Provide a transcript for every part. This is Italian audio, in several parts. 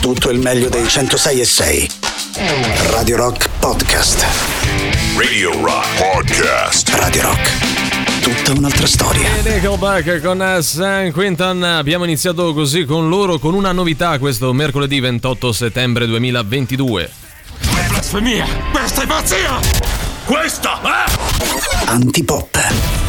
tutto il meglio dei 106 e 6. Radio Rock Podcast. Radio Rock Podcast. Radio Rock. Tutta un'altra storia. Nickelback con San Quinton. Abbiamo iniziato così con loro con una novità questo mercoledì 28 settembre 2022. Blasfemia! Questa è pazzia! Questa, eh? Antipop.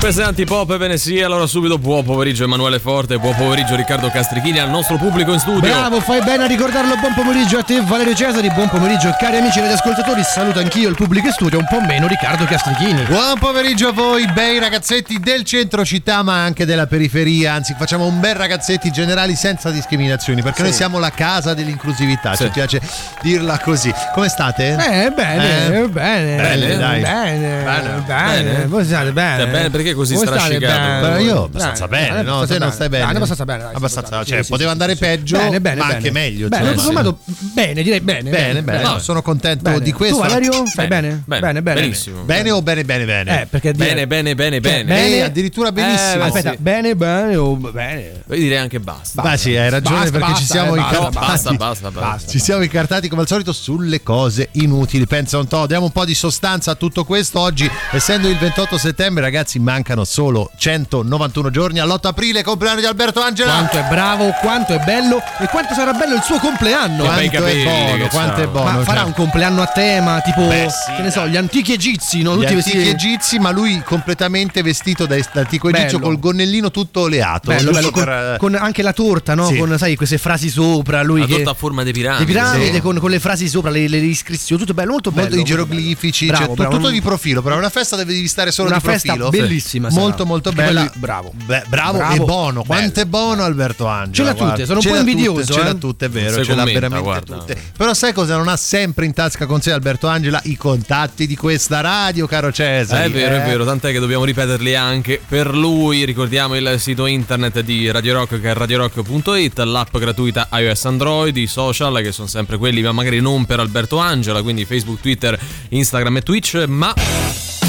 Questa è Antipop, bene sì, allora subito buon pomeriggio Emanuele Forte, buon pomeriggio Riccardo Castrichini al nostro pubblico in studio. Bravo, fai bene a ricordarlo. Buon pomeriggio a te, Valerio Cesari. Buon pomeriggio, cari amici ed ascoltatori. Saluto anch'io il pubblico in studio, un po' meno Riccardo Castrichini. Buon pomeriggio a voi, bei ragazzetti del centro città, ma anche della periferia. Anzi, facciamo un bel ragazzetti generali senza discriminazioni, perché noi siamo la casa dell'inclusività. Sì. Ci piace dirla così. Come state? Eh, bene, Eh? bene. Bene, dai. Bene, Bene. bene. Bene. Voi state bene? Stai bene? Perché così Voi state strascicato? bene? Beh, io abbastanza Dai, bene, no? abbastanza Te non stai bene? Dai, abbastanza bene. dai, Abbastanza, sì, cioè, sì, poteva sì, andare sì, sì. peggio, Bene, bene, ma bene. anche meglio, Bene, sommato, bene, direi bene. Bene, bene. No, sono contento Bene. di questo. Tu, Valerio, stai bene? Bene, Bene, bene. benissimo. Bene o bene, bene, bene? Eh, perché dire... Bene, bene, bene, Cioè, bene. Eh, addirittura benissimo. Eh, Aspetta, sì. bene, bene o bene? Io direi anche basta. Ma sì, hai ragione perché ci siamo eh, incartati. basta, basta, basta. Ci siamo incartati come al solito sulle cose inutili. Pensa un po', diamo un po' di sostanza a tutto questo. Oggi, essendo il 28 settembre, ragazzi, mancano solo 191 giorni all'8 aprile, compleanno di Alberto Angela. Quanto è bravo, quanto è bello e quanto sarà bello il suo compleanno. Quanto è capelli buono, che quanto è buono. Ma farà cioè. un compleanno a tema, tipo, Beh, sì, che ne so, gli antichi egizi, no? Gli Tutti antichi vestiti. egizi, ma lui completamente vestito da antico egizio Bello. col gonnellino tutto oleato. Bello, bello, con, per, eh, con anche la torta, no? Sì. Con, sai, queste frasi sopra, lui La che... torta a forma di piramide. di piramide, sì. con, con le frasi sopra, le, le iscrizioni, tutto bello, molto bello. molto i geroglifici, bello. cioè, Bravo, tu- bravo. tutto di profilo, però è una festa devi stare solo Una di festa profilo. Bellissima sarà. Molto molto Perché bella. poi bravo. Beh, bravo, Bravo. e buono. Quanto è buono Alberto Angela. Ce l'ha tutte, sono un Ce po' l'ha tutte, invidioso, Ce l'ha eh. tutte, è vero, ce l'ha veramente guarda. tutte. Però sai cosa non ha sempre in tasca con sé Alberto Angela? I contatti di questa radio, caro Cesare. Eh, È vero, è vero, tant'è che dobbiamo ripeterli anche per lui. Ricordiamo il sito internet di Radio Rock che è radiorock.it, l'app gratuita iOS Android, i social che sono sempre quelli, ma magari non per Alberto Angela, quindi Facebook, Twitter, Instagram e Twitch, ma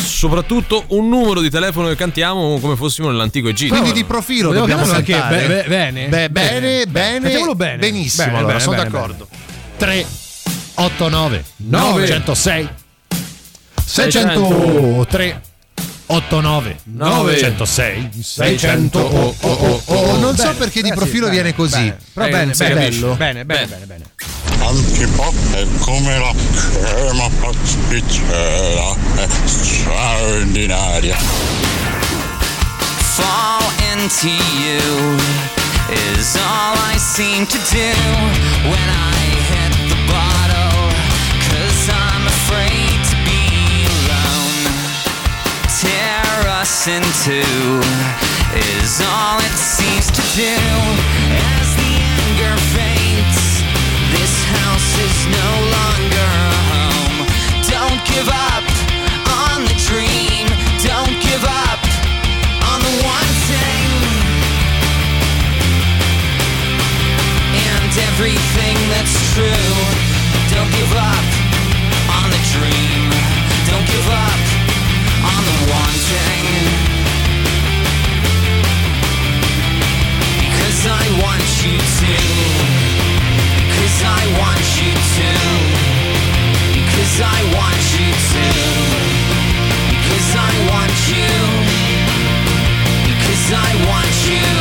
soprattutto un numero di telefono che cantiamo come fossimo nell'antico Egitto. Quindi di profilo Volevo dobbiamo chiamarlo anche be- be- bene. Beh, bene, Bene. bene, Facciamolo bene. benissimo. Bene, allora, bene, sono bene, d'accordo. 3 8 9 Nove. 106 600 3 8 9 Nove. 106 600 oh, oh, oh, oh. Non so perché di Eh sì, profilo bene, viene così. bene. Però Eh, bene, bello. bene, bene, Bene. bene, bene. Antipop è come la crema pasticcera, è straordinaria. fall into you is all I seem to do when I hit the bottle. Cause I'm afraid In two is all it seems to do. As the anger fades, this house is no longer a home. Don't give up on the dream. Don't give up on the one thing and everything that's true. Don't give up on the dream. Don't give up I want thing Because I want she to Because I want she to Because I want you Because I want you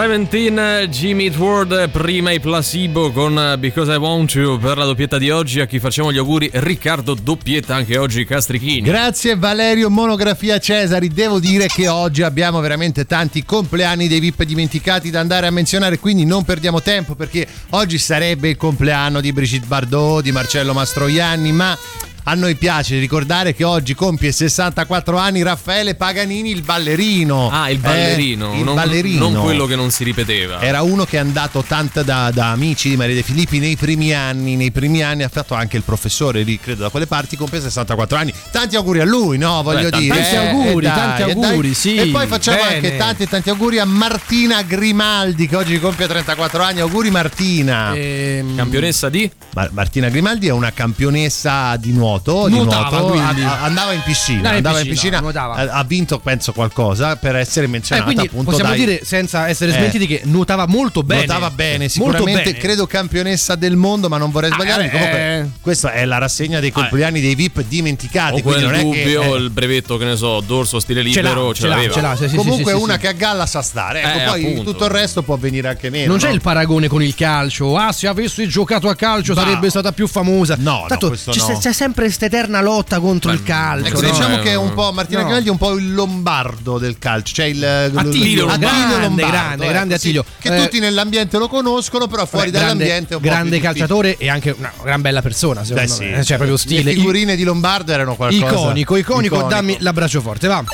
Seventeen, Jimmy Eat World, prima i placebo con Because I Want You per la doppietta di oggi. A chi facciamo gli auguri, Riccardo Doppietta anche oggi Castrichini. Grazie Valerio, monografia Cesari. Devo dire che oggi abbiamo veramente tanti compleanni dei VIP dimenticati da andare a menzionare, quindi non perdiamo tempo perché oggi sarebbe il compleanno di Brigitte Bardot, di Marcello Mastroianni, ma A noi piace ricordare che oggi compie 64 anni Raffaele Paganini, il ballerino. Ah, il ballerino, Eh, il non, ballerino. non quello che non si ripeteva. Era uno che è andato tanto da, da amici di Maria De Filippi nei primi anni. Nei primi anni ha fatto anche il professore lì, credo, da quelle parti. Compie 64 anni. Tanti auguri a lui, no? Voglio Beh, dire. tanti eh, auguri, eh, dai, tanti eh, dai. auguri, sì, E poi facciamo bene. anche tanti tanti auguri a Martina Grimaldi, che oggi compie 34 anni. Auguri, Martina. Ehm, Campionessa di? Ma- Martina Grimaldi è una campionessa di nuoto nuoto, di Nuotava, nuoto, a- andava in piscina, Andava in andava in piscina, piscina, nuotava. ha- ha vinto penso qualcosa per essere Eh, menzionata quindi appunto possiamo dai- dire senza essere Eh. smentiti che nuotava molto bene. Nuotava bene, sicuramente bene. credo campionessa del mondo, ma non vorrei Ah, sbagliarmi. eh, Comunque, eh. questa è la rassegna dei compleanni dei VIP dimenticati. O quindi quel non è che, dubbio, eh, il brevetto, che ne so, dorso stile Ce l'ha, libero, ce l'ha, l'aveva. ce l'ha, sì, sì, comunque sì, sì, una che a galla sa stare. Ecco, Eh, poi appunto. tutto il resto può venire anche meno. Non c'è il paragone con il calcio. Ah, se avessi giocato a calcio sarebbe stata più famosa. No, Tanto c'è, no. c'è sempre questa eterna lotta contro il calcio. Ecco, no? diciamo no? che è un po' Martina No. Chiavelli è un po' il lombardo del calcio, cioè il Attilio, il- grande, Lombardo, grande, ecco, grande sì, Attilio. che Eh, tutti nell'ambiente lo conoscono, però fuori grande, dall'ambiente è un po' grande più difficile. calciatore e anche una gran bella persona, secondo Beh, sì, me. Cioè, proprio stile. Le figurine di Lombardo erano qualcosa Iconico, iconico, iconico. dammi l'abbraccio forte, va.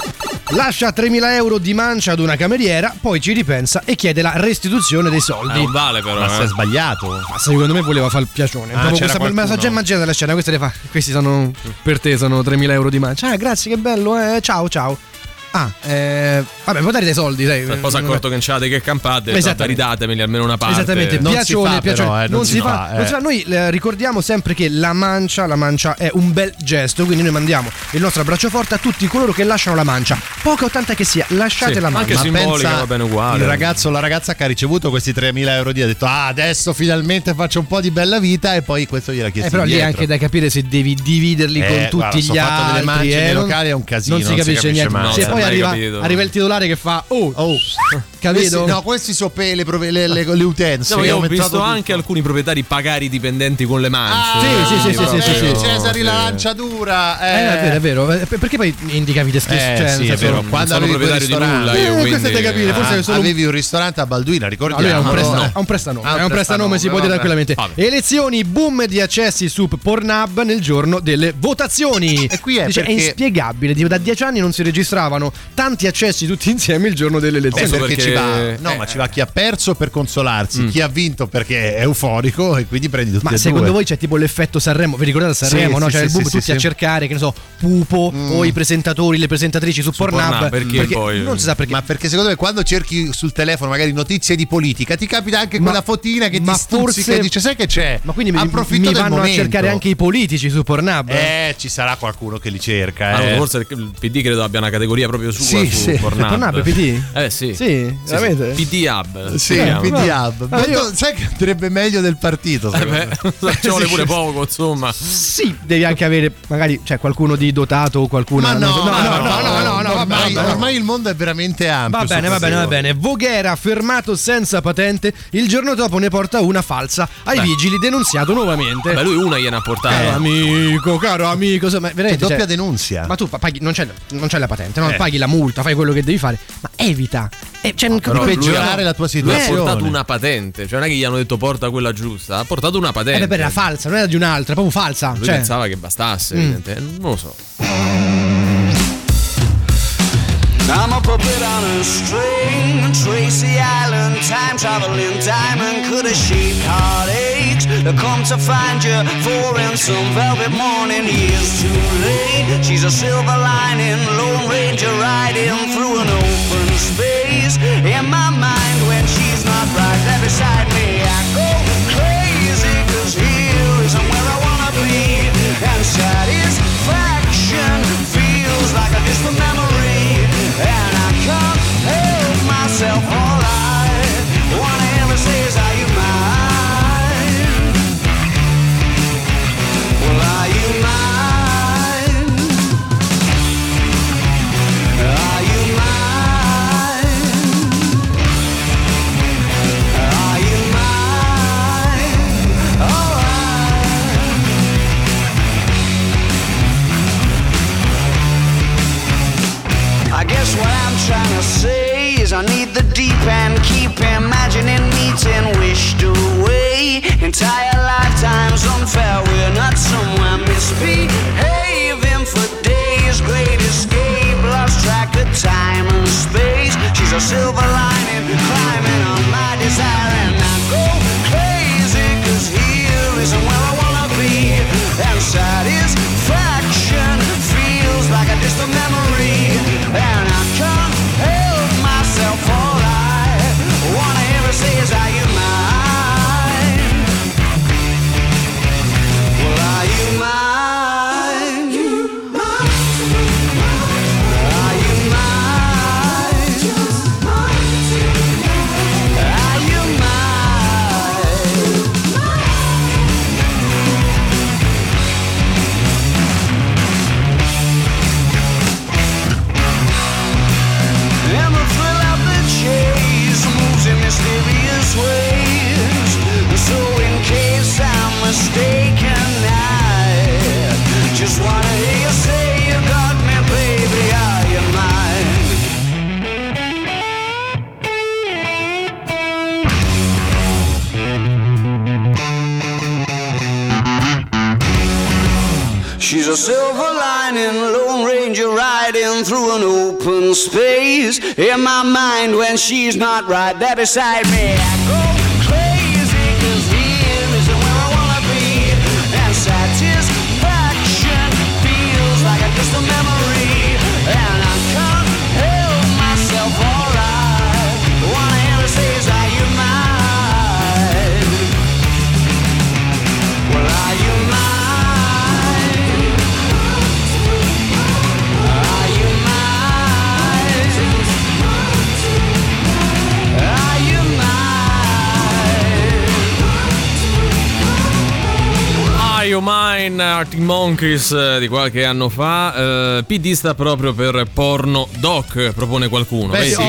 Lascia 3.000 euro di mancia ad una cameriera, poi ci ripensa e chiede la restituzione dei Eh, soldi. non vale però. Ma eh. si è sbagliato. Ma secondo me voleva fare il piacione. Ah, questa, ma qualcuno. già immaginate la scena, queste le fa. Questi sono per te, sono 3.000 euro di mancia. Ah, grazie, che bello, eh. Ciao, ciao. Ah, eh, vabbè, puoi dare dei soldi, sai. Poi si è accorto che non c'avete che campate, Esattamente. ridatemeli almeno una parte. Esattamente, Non si piacione, fa piacione. però, eh, non, si fa, eh. non si fa. Noi eh, ricordiamo sempre che la mancia, la mancia è un bel gesto, quindi noi mandiamo il nostro abbraccio forte a tutti coloro che lasciano la mancia. Poca o tanta che sia, lasciate Sì, la mancia. anche Ma simbolica va bene uguale. Il ragazzo o la ragazza che ha ricevuto questi 3.000 euro di ha detto ah adesso finalmente faccio un po' di bella vita e poi questo gliel'ha chiesto Eh, però lì è indietro. anche da capire se devi dividerli Eh, con tutti guarda, gli sto fatto altri. delle mance eh, nei non- locali è un casino, Non si non si capisce niente. mai. Non poi si arriva, arriva il titolare che fa Oh, Oh, capito? Questi, no, questi sono per le, prove- le, le- le utenze. No, è io ho visto tutto. anche alcuni proprietari pagare i dipendenti con le mance. Ah, Sì, sì, sì, sì, sì, sì, sì. Cesari la sì. lanciatura. Eh, Eh, è vero, è vero. Eh, Perché poi indicavi te stesso? Eh, cioè, sì, è vero. Quando sono proprietario di ristorante- nulla io, Eh, quindi... questo è da capire, forse Ah, solo- avevi un ristorante a Balduina, ricordiamo. lui ha un, no? ha un prestanome, Ah, un è un prestanome, si può dire tranquillamente. Elezioni, boom di accessi su Pornhub nel giorno delle votazioni. E qui è Dice, perché- inspiegabile, tipo, da dieci anni non si registravano tanti accessi tutti insieme il giorno delle Sì, elezioni. perché, perché- ci va, no, eh. ma ci va chi ha perso per consolarsi, chi ha vinto perché è euforico e quindi prendi tutti Ma e secondo due. voi c'è tipo l'effetto Sanremo? Vi ricordate Sanremo? Sì, no? sì, Cioè sì, il boom sì, tutti sì, a sì. cercare, che ne so, Pupo o i presentatori, le presentatrici su, Pornhub. Pornhub, perché poi- Non si sa perché. Ma perché secondo me quando cerchi sul telefono magari notizie di politica ti capita anche Ma- quella fotina che ma ti stuzzica forse- e dice sai che c'è? Ma quindi mi, mi vanno a cercare anche i politici su Pornhub? Eh, ci sarà qualcuno che li cerca. Ah, eh. forse il PD credo abbia una categoria proprio sua Sì, su sì. Pornhub. Pornhub, PD? Eh sì. Sì, veramente? PD Hub. Sì. PD Hub. Ah, io- Sai che andrebbe meglio del partito. Eh beh, ci vuole pure poco, insomma. Sì, devi anche avere magari cioè, qualcuno di dotato o qualcuno. Ma no, no, no, no, no, no, no, ormai, vabbè, no. ormai il mondo è veramente ampio. Va bene, va bene, va bene. Voghera fermato senza patente, il giorno dopo ne porta una falsa ai vigili, denunziato nuovamente. Beh, lui una gliene ha Caro portata. amico, caro amico, insomma, veramente. doppia cioè, denunzia. ma tu pa- paghi, non c'è, non c'è la patente, no? Eh. paghi la multa, fai quello che devi fare, ma evita. Eh, cioè, non però peggiorare la tua Lui ha situazione. portato una patente, cioè non è che gli hanno detto porta quella giusta, ha portato una Eh, patente. beh, era falsa, non era di un'altra, proprio falsa. Lui cioè, pensava che bastasse, Mm. evidente. non lo so. I'm a puppet on a string, Tracy Island, time traveling diamond, could have shaped heartaches. Come to find you for in some velvet morning, years too late. She's a silver lining, Lone Ranger riding through an open space. In my mind, when she's not right there beside me, I go crazy, cause here isn't where I wanna be. And satisfaction feels like a distant myself, all end, keep imagining meeting wished away. Entire lifetimes unfair, we're not somewhere misbehaving for days. Great escape, lost track of time and space. She's a silver lining, climbing on my desire, and I go crazy, cause here isn't where I wanna be. And satisfaction feels like a distant memory, and I In my mind, when she's not right there beside me, Mine, Arctic Monkeys eh, di qualche anno fa. Eh, PD sta proprio per porno doc, propone qualcuno. Beh, sì. Ho,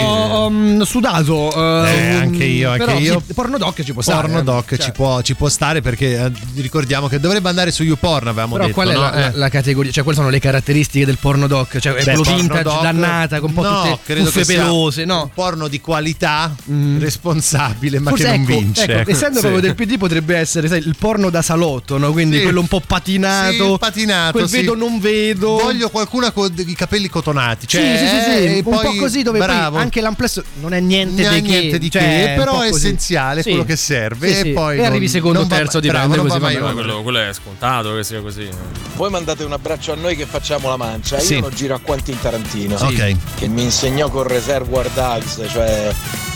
ho, mm, sudato. eh, Eh, anche io, anche però io. porno doc ci può stare. Porno eh. doc Cioè, ci, può, ci può stare perché eh, ricordiamo che dovrebbe andare su YouPorn, avevamo Però detto. qual è no? la, la- Eh. la categoria? Cioè, quali sono le caratteristiche del porno doc? Cioè, è Beh, quello vintage, doc- dannata, con un po' no, tutte pelose, Un no? porno di qualità, responsabile, ma Forse che non ecco, vince. ecco, essendo Sì. proprio del PD potrebbe essere sai, il porno da salotto, no? quindi Sì. quello un po' patinato, Sì, patinato, quel sì. vedo non vedo. Voglio qualcuna con i capelli cotonati. Sì, Cioè, sì, sì, sì, eh, un po' così dove bravo. poi anche l'amplesso non è niente Non è di niente che, di cioè, che, però è essenziale, Sì. quello che serve. Sì, e sì. poi E non- arrivi secondo, non va- terzo, bravo, dipende non così mai oltre. quello, quello è scontato che sia così. Voi mandate un abbraccio a noi che facciamo la mancia. Sì. Io lo giro a Quentin Tarantino. Ok. Che mi insegnò con Reservoir Dogs, cioè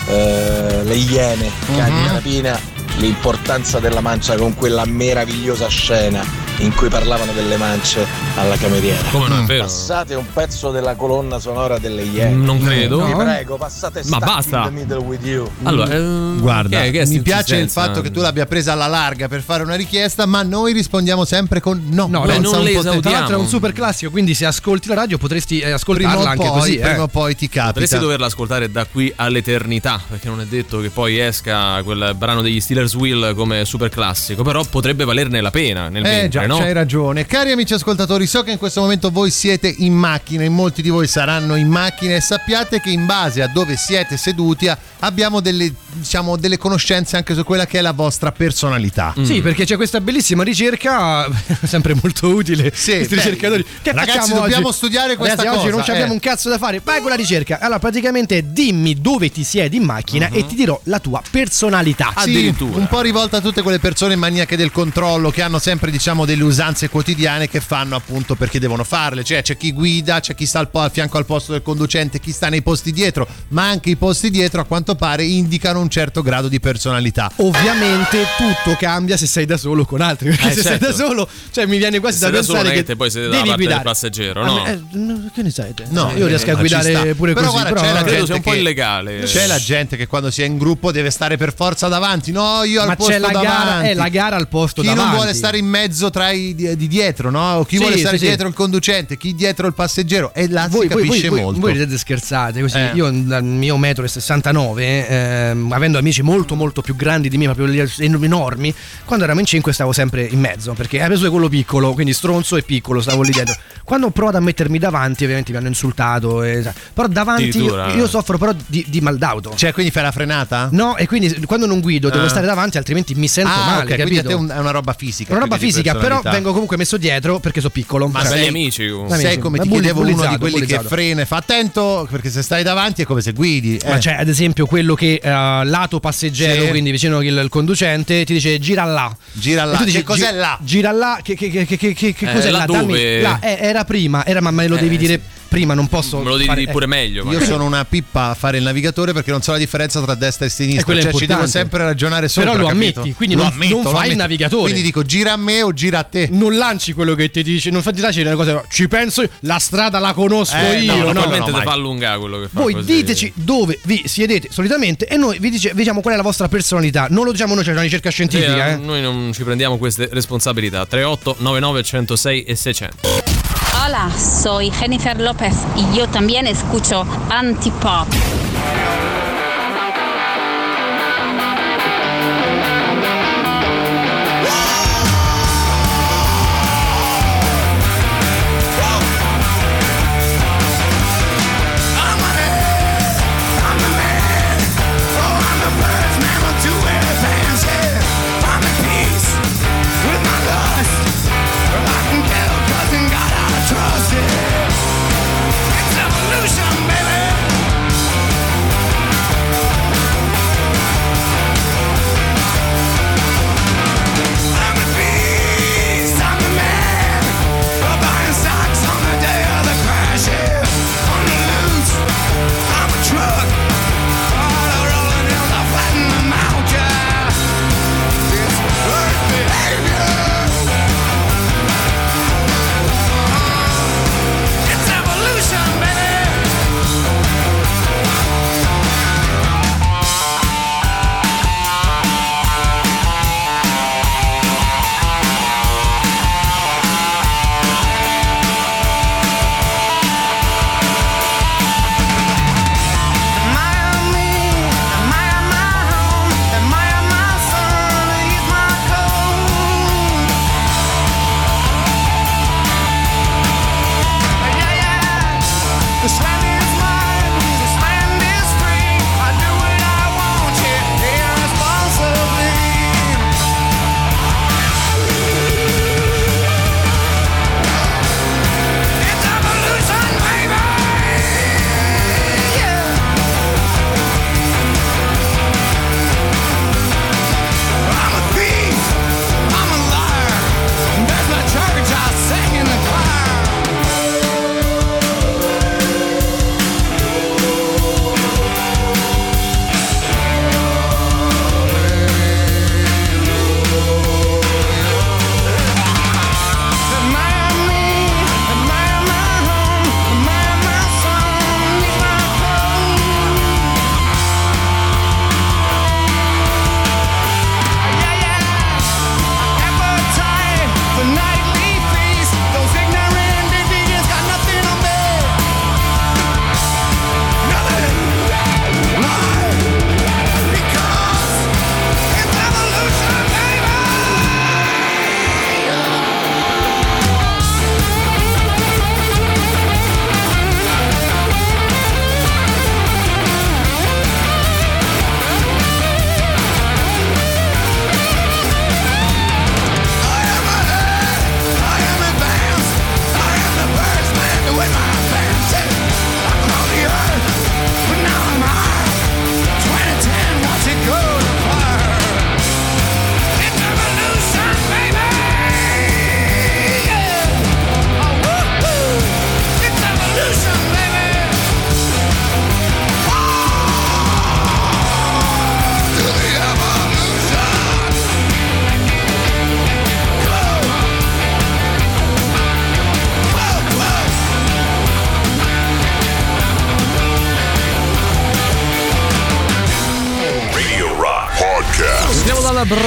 eh, le iene, cani Mhm. di rapina, l'importanza della mancia con quella meravigliosa scena in cui parlavano delle mance alla cameriera. Come non è Mm. vero? Passate un pezzo della colonna sonora delle iene. Non credo. Vi prego, passate Ma basta. in the middle with you. Allora, eh, Guarda, che è- che è mi piace il fatto che tu l'abbia presa alla larga per fare una richiesta, ma noi rispondiamo sempre con no. No, Beh, non le esauriamo. Tra l'altro è un super classico, quindi se ascolti la radio potresti eh, Prima ascoltarla o anche poi, così. prima eh. o poi ti capita. Potresti doverla ascoltare da qui all'eternità, perché non è detto che poi esca quel brano degli Steelers Will come super classico, però potrebbe valerne la pena nel Eh mentre, già, no? c'hai ragione. Cari amici ascoltatori, so che in questo momento voi siete in macchina e molti di voi saranno in macchina e sappiate che in base a dove siete seduti abbiamo delle, diciamo, delle conoscenze anche su quella che è la vostra personalità. Mm. Sì, perché c'è questa bellissima ricerca, sempre molto utile. Sì, questi beh, ricercatori. Che ragazzi, facciamo dobbiamo oggi? studiare questa Ragazzi, oggi cosa, non ci abbiamo eh. un cazzo da fare. Vai con la ricerca. Allora, praticamente dimmi dove ti siedi in macchina e ti dirò la tua personalità. Sì, Addirittura. un po' rivolta a tutte quelle persone maniache del controllo che hanno sempre diciamo delle usanze quotidiane che fanno appunto perché devono farle, cioè c'è chi guida, c'è chi sta al, po- a fianco al posto del conducente, chi sta nei posti dietro, ma anche i posti dietro a quanto pare indicano un certo grado di personalità. Ovviamente tutto cambia se sei da solo con altri. Perché Eh, se sei certo. da solo, cioè mi viene quasi Se da sei da solo pensare è che che poi siete dalla devi parte del guidare. passeggero, Ah, no? ma, eh, no, che ne sai te? No, io riesco a eh, guidare pure Però così. guarda, però c'è la gente sia un po' che- illegale. C'è la gente che quando si è in gruppo deve stare per forza davanti. No, io al Ma posto c'è la davanti. gara, è la gara al posto chi davanti. non vuole stare in mezzo tra i di, di dietro, no? O chi Sì, vuole stare sì, sì. dietro il conducente, chi dietro il passeggero. E là voi, si voi, capisce voi, voi, molto. voi ridete scherzate così. Eh. Io dal mio metro e 69, ehm, avendo amici molto molto più grandi di me, ma proprio enormi, quando eravamo in 5 stavo sempre in mezzo, perché avevo preso quello piccolo, quindi stronzo e piccolo, stavo lì dietro. Quando ho provato a mettermi davanti, ovviamente mi hanno insultato, e- però davanti io, soffro però di, di mal d'auto. Cioè, quindi fai la frenata? No, e quindi quando non guido devo Ah. stare davanti, altrimenti mi sento ah, male, ok, quindi a capito? te è un- è una roba fisica. Una roba più fisica, però personalità. vengo comunque messo dietro perché sono piccolo. Ma Cioè, sei- amici. comunque. Amici. Sei come Ma ti chiedevo uno di bullizzato, quelli che frena e fa attento perché se stai davanti è come se guidi. Ma eh. c'è ad esempio quello che eh, lato passeggero, Sì. quindi vicino il, il conducente, ti dice gira là. Gira là. E tu dici, Che cos'è gi- là? Gira là, che, che, che, che, che, che Eh, cos'è là dove? Là, eh, era prima, era, ma me lo devi Eh, dire prima, non posso. Me lo devi fare- dire eh. pure meglio. Io magari. sono una pippa a fare il navigatore perché non so la differenza tra destra e E sinistra. quello è Cioè, ci devo sempre ragionare sopra. Però lo capito? ammetti, quindi Lo non- ammetto, non lo fai il ammetto. navigatore. Quindi dico gira a me o gira a te. Non lanci quello che ti dice, non fatti lanci una cosa, ci penso, io, la strada la conosco Eh, io. no, no? Normalmente no, ti fa allungare quello che fa. Voi così. diteci dove vi siedete solitamente e noi vi, dice- diciamo qual è la vostra personalità. Non lo diciamo noi, c'è una ricerca scientifica. eh, Eh, Noi non ci prendiamo queste responsabilità. 38 99 106 e 600. Hola, soy Jennifer López y yo también escucho Antipop.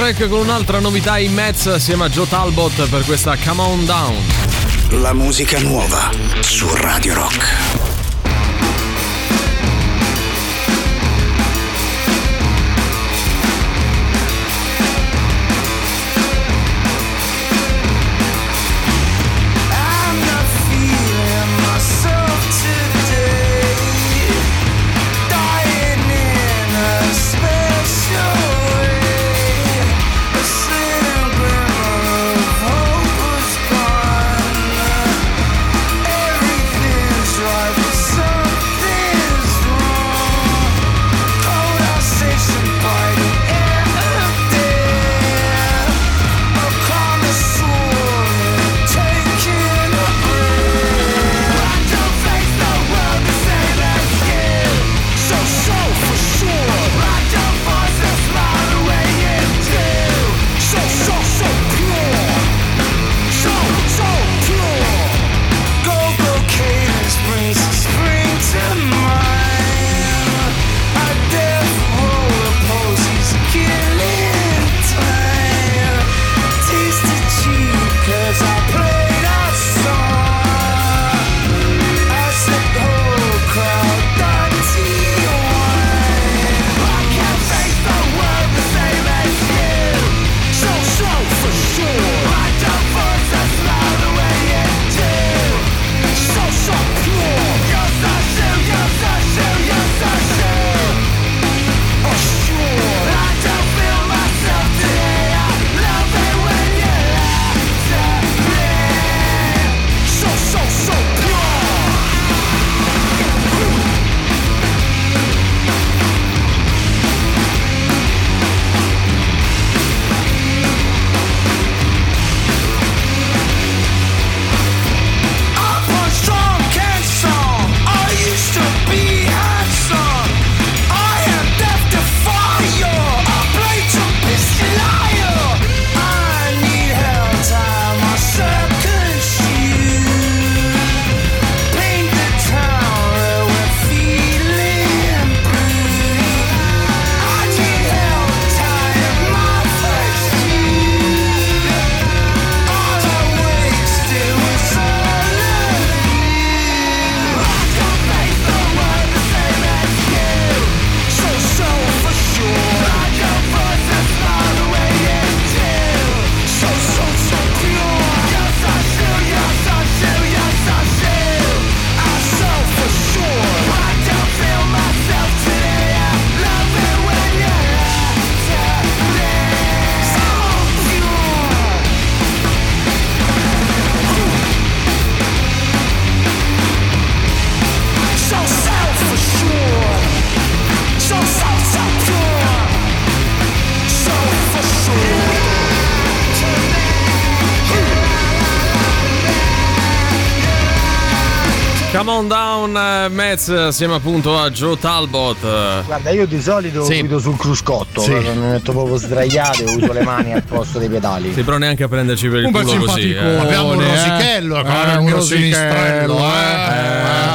Track con un'altra novità in Mets assieme a Joe Talbot per questa Come On Down. La musica nuova su Radio Rock. Come on down, eh, Mets, assieme appunto a Joe Talbot. Guarda, io di solito Sì. guido sul cruscotto, Sì. mi metto proprio sdraiato e uso le mani al posto dei pedali. Sì, però neanche a prenderci per il Un culo così. eh. Abbiamo un eh. rosichello, Eh, un mio rosichello, sinistrello, eh. eh. Eh.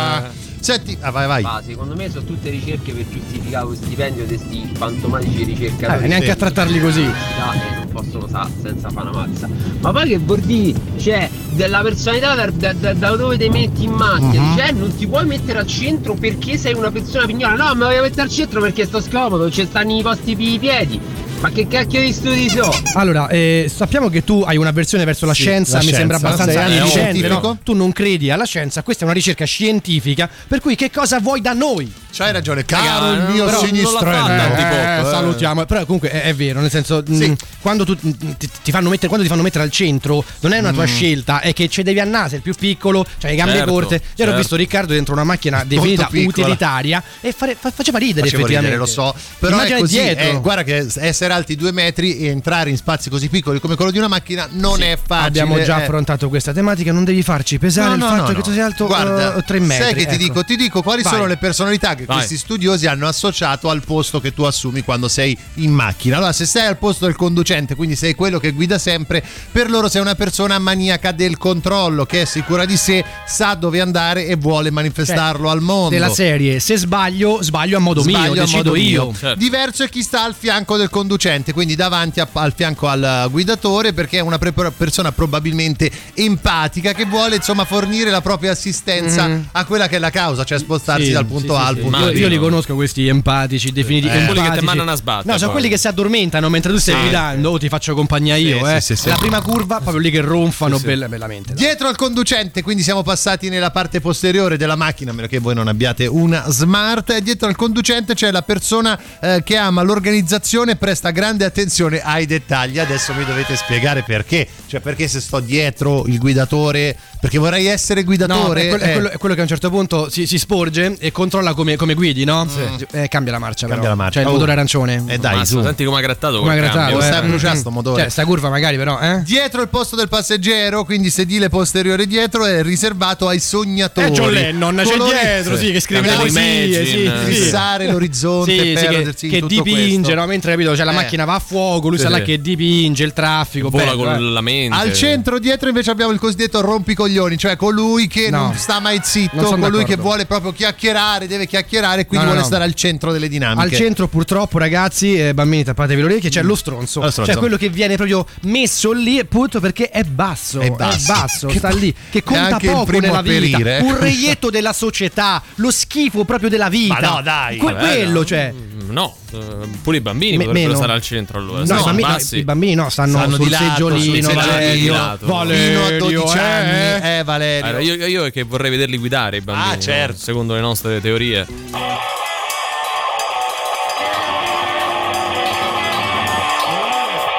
Senti, ah, vai, vai. Ah, secondo me sono tutte ricerche per giustificare lo stipendio di questi fantomatici ricercatori. Eh, neanche a trattarli così. Eh, non possono sa senza fare una mazza. Ma poi che vuol dire? Cioè, della personalità da, da- da- da dove ti metti in macchina? Mhm. Cioè, non ti puoi mettere al centro perché sei una persona pignola. No, ma voglio mettere al centro perché sto scomodo, ci stanno i posti per i piedi. Ma che cacchio di studi so? Allora, eh, sappiamo che tu hai un'avversione verso la Sì, scienza, la mi sembra abbastanza Sei evidente, no? Tu non credi alla scienza, questa è una ricerca scientifica, per cui che cosa vuoi da noi? C'hai ragione, caro il Raga, mio sinistrello. fatta, Eh, eh, eh. salutiamo. Però comunque è, è vero, nel senso, mh, quando tu mh, ti, ti fanno mettere, quando ti fanno mettere al centro, non è una tua Mm. scelta, è che ci devi annare, sei il più piccolo, c'hai le gambe Certo, corte. Io certo. ho visto Riccardo dentro una macchina definita utilitaria e fare- fa- faceva ridere Facevo effettivamente. ridere, lo so. Però Immagina è così. dietro. eh, guarda che essere alti due metri e entrare in spazi così piccoli come quello di una macchina non Sì, è facile. Abbiamo già eh. affrontato questa tematica, non devi farci pesare No, il no, fatto no, che tu sei alto Guarda, eh, 3 metri. Sai che ti ecco. dico? Ti dico quali Vai. sono le personalità che Vai. questi studiosi hanno associato al posto che tu assumi quando sei in macchina. Allora, se sei al posto del conducente, quindi sei quello che guida sempre, per loro sei una persona maniaca del controllo, che è sicura di sé, sa dove andare e vuole manifestarlo Cioè, al mondo. Della serie, se sbaglio, sbaglio a modo Sbaglio mio, a decido modo io. Certo. Diverso è chi sta al fianco del conducente, quindi davanti a- al fianco al guidatore, perché è una pre- persona probabilmente empatica che vuole insomma fornire la propria assistenza Mhm. a quella che è la causa, cioè spostarsi Sì, dal punto sì, A al sì. punto Io, B. io li conosco questi empatici, definiti Eh. empatici. Quelli che ti mandano a sbattere, No, sono quelli che si addormentano mentre tu stai Sì. guidando. O ti faccio compagnia io, Sì, eh. sì, sì, sì. La prima curva, proprio lì che ronfano bella- bellamente. Dietro al conducente, quindi siamo passati nella parte posteriore della macchina, a meno che voi non abbiate una smart. E dietro al conducente c'è la persona eh, che ama l'organizzazione e presta grande attenzione ai dettagli. Adesso mi dovete spiegare perché. Cioè, perché se sto dietro il guidatore, perché vorrei essere No, guidatore. è, quello, è eh, quello- è quello che a un certo punto si, si sporge e controlla come, come guidi, no? Eh, cambia la marcia, Cambia però. la marcia. Cioè il Oh. motore arancione. Eh, dai, Mazza, su. senti come ha grattato Come ha grattato, eh. Sta a bruciare Mm. sto motore. Cioè, sta curva magari, però, eh? Dietro il posto del passeggero, quindi sedile posteriore dietro, è riservato ai sognatori. Eh, John Lennon, c'è Coloro- dietro, sì, che scrive le Cantava poesie, sì, sì. Fissare l'orizzonte, Sì, sì, che, perdersi che tutto dipinge, no? Mentre capito, cioè, la Eh. macchina va a fuoco, lui Sì, sta là sì. che dipinge il traffico. Vola bello, con eh. la mente. Al centro dietro invece abbiamo il cosiddetto rompicoglioni, cioè colui che No. non sta mai zitto, Non colui che d'accordo. vuole proprio chiacchierare, deve chiacchierare, quindi No, no, vuole no. stare al centro delle dinamiche. Al centro, purtroppo, ragazzi, eh, bambini, tappatevi le orecchie, c'è lo stronzo. Lo stronzo. Cioè, quello che viene proprio messo lì, appunto, perché è basso. È basso. Che sta lì. Che è conta anche il poco primo nella vita. perire, eh. Un reietto della società, lo schifo proprio della vita. Ma no, dai. Que- Vabbè, quello, no. cioè. Mm, No, eh, pure i bambini Me- potrebbero stare al centro allora. No, i, bambini, i bambini no, stanno, Stanno sul di lato, seggiolino, sul seggiolino, Valerio. di lato. Valerio, Fino a 12 eh. anni, eh Valerio. Allora, io, io che vorrei vederli guidare i bambini, Ah, certo. secondo le nostre teorie.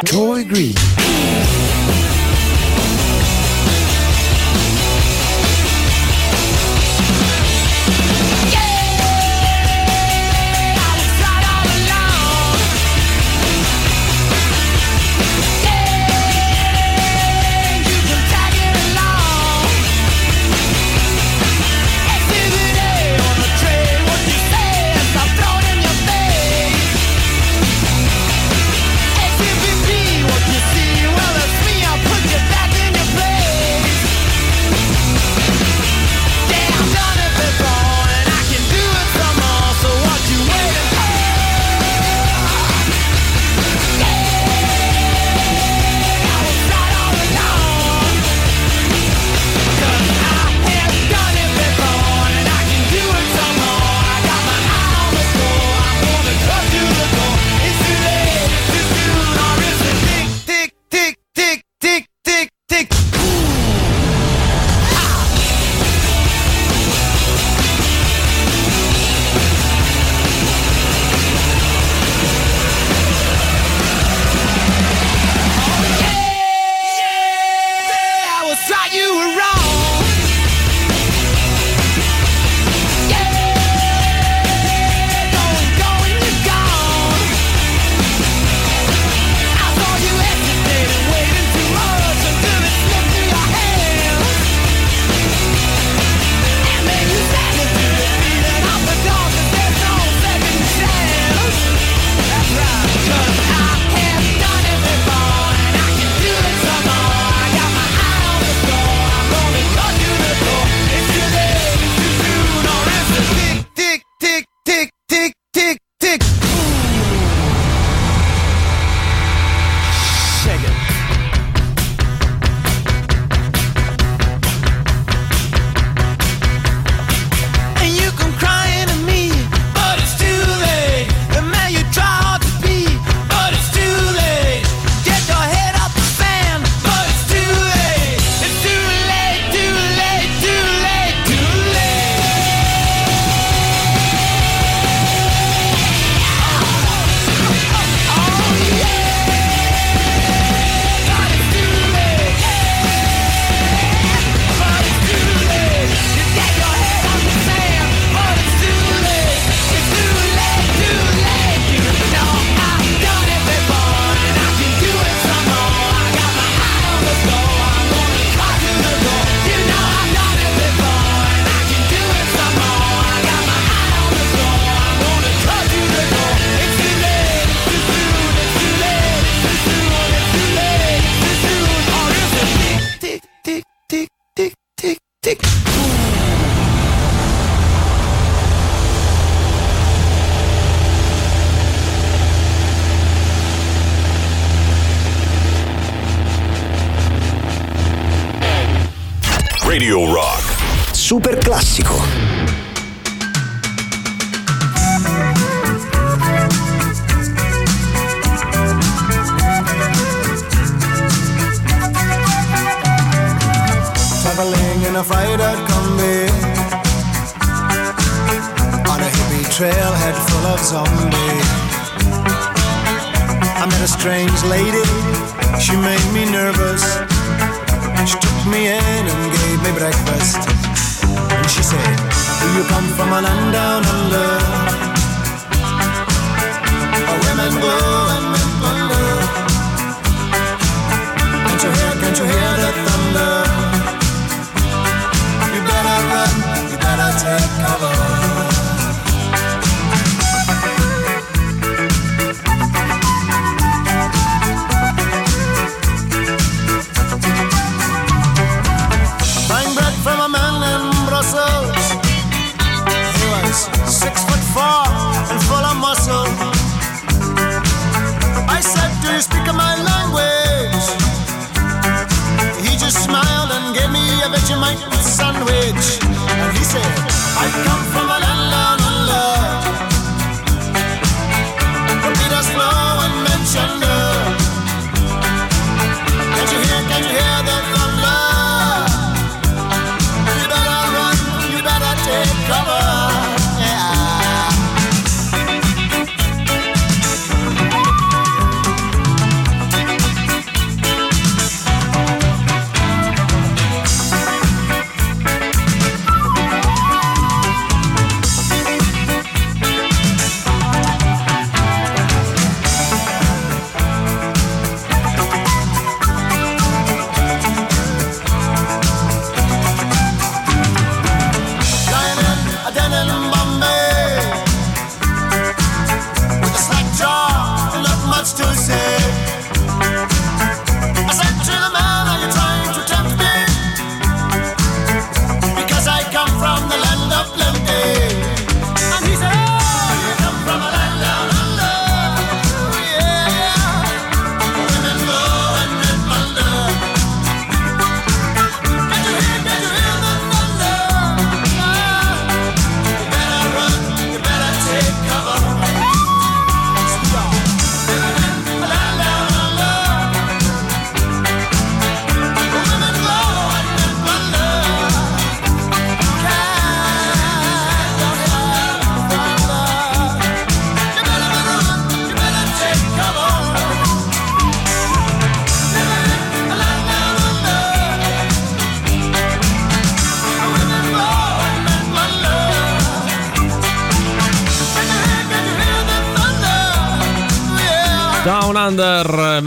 Joy Green.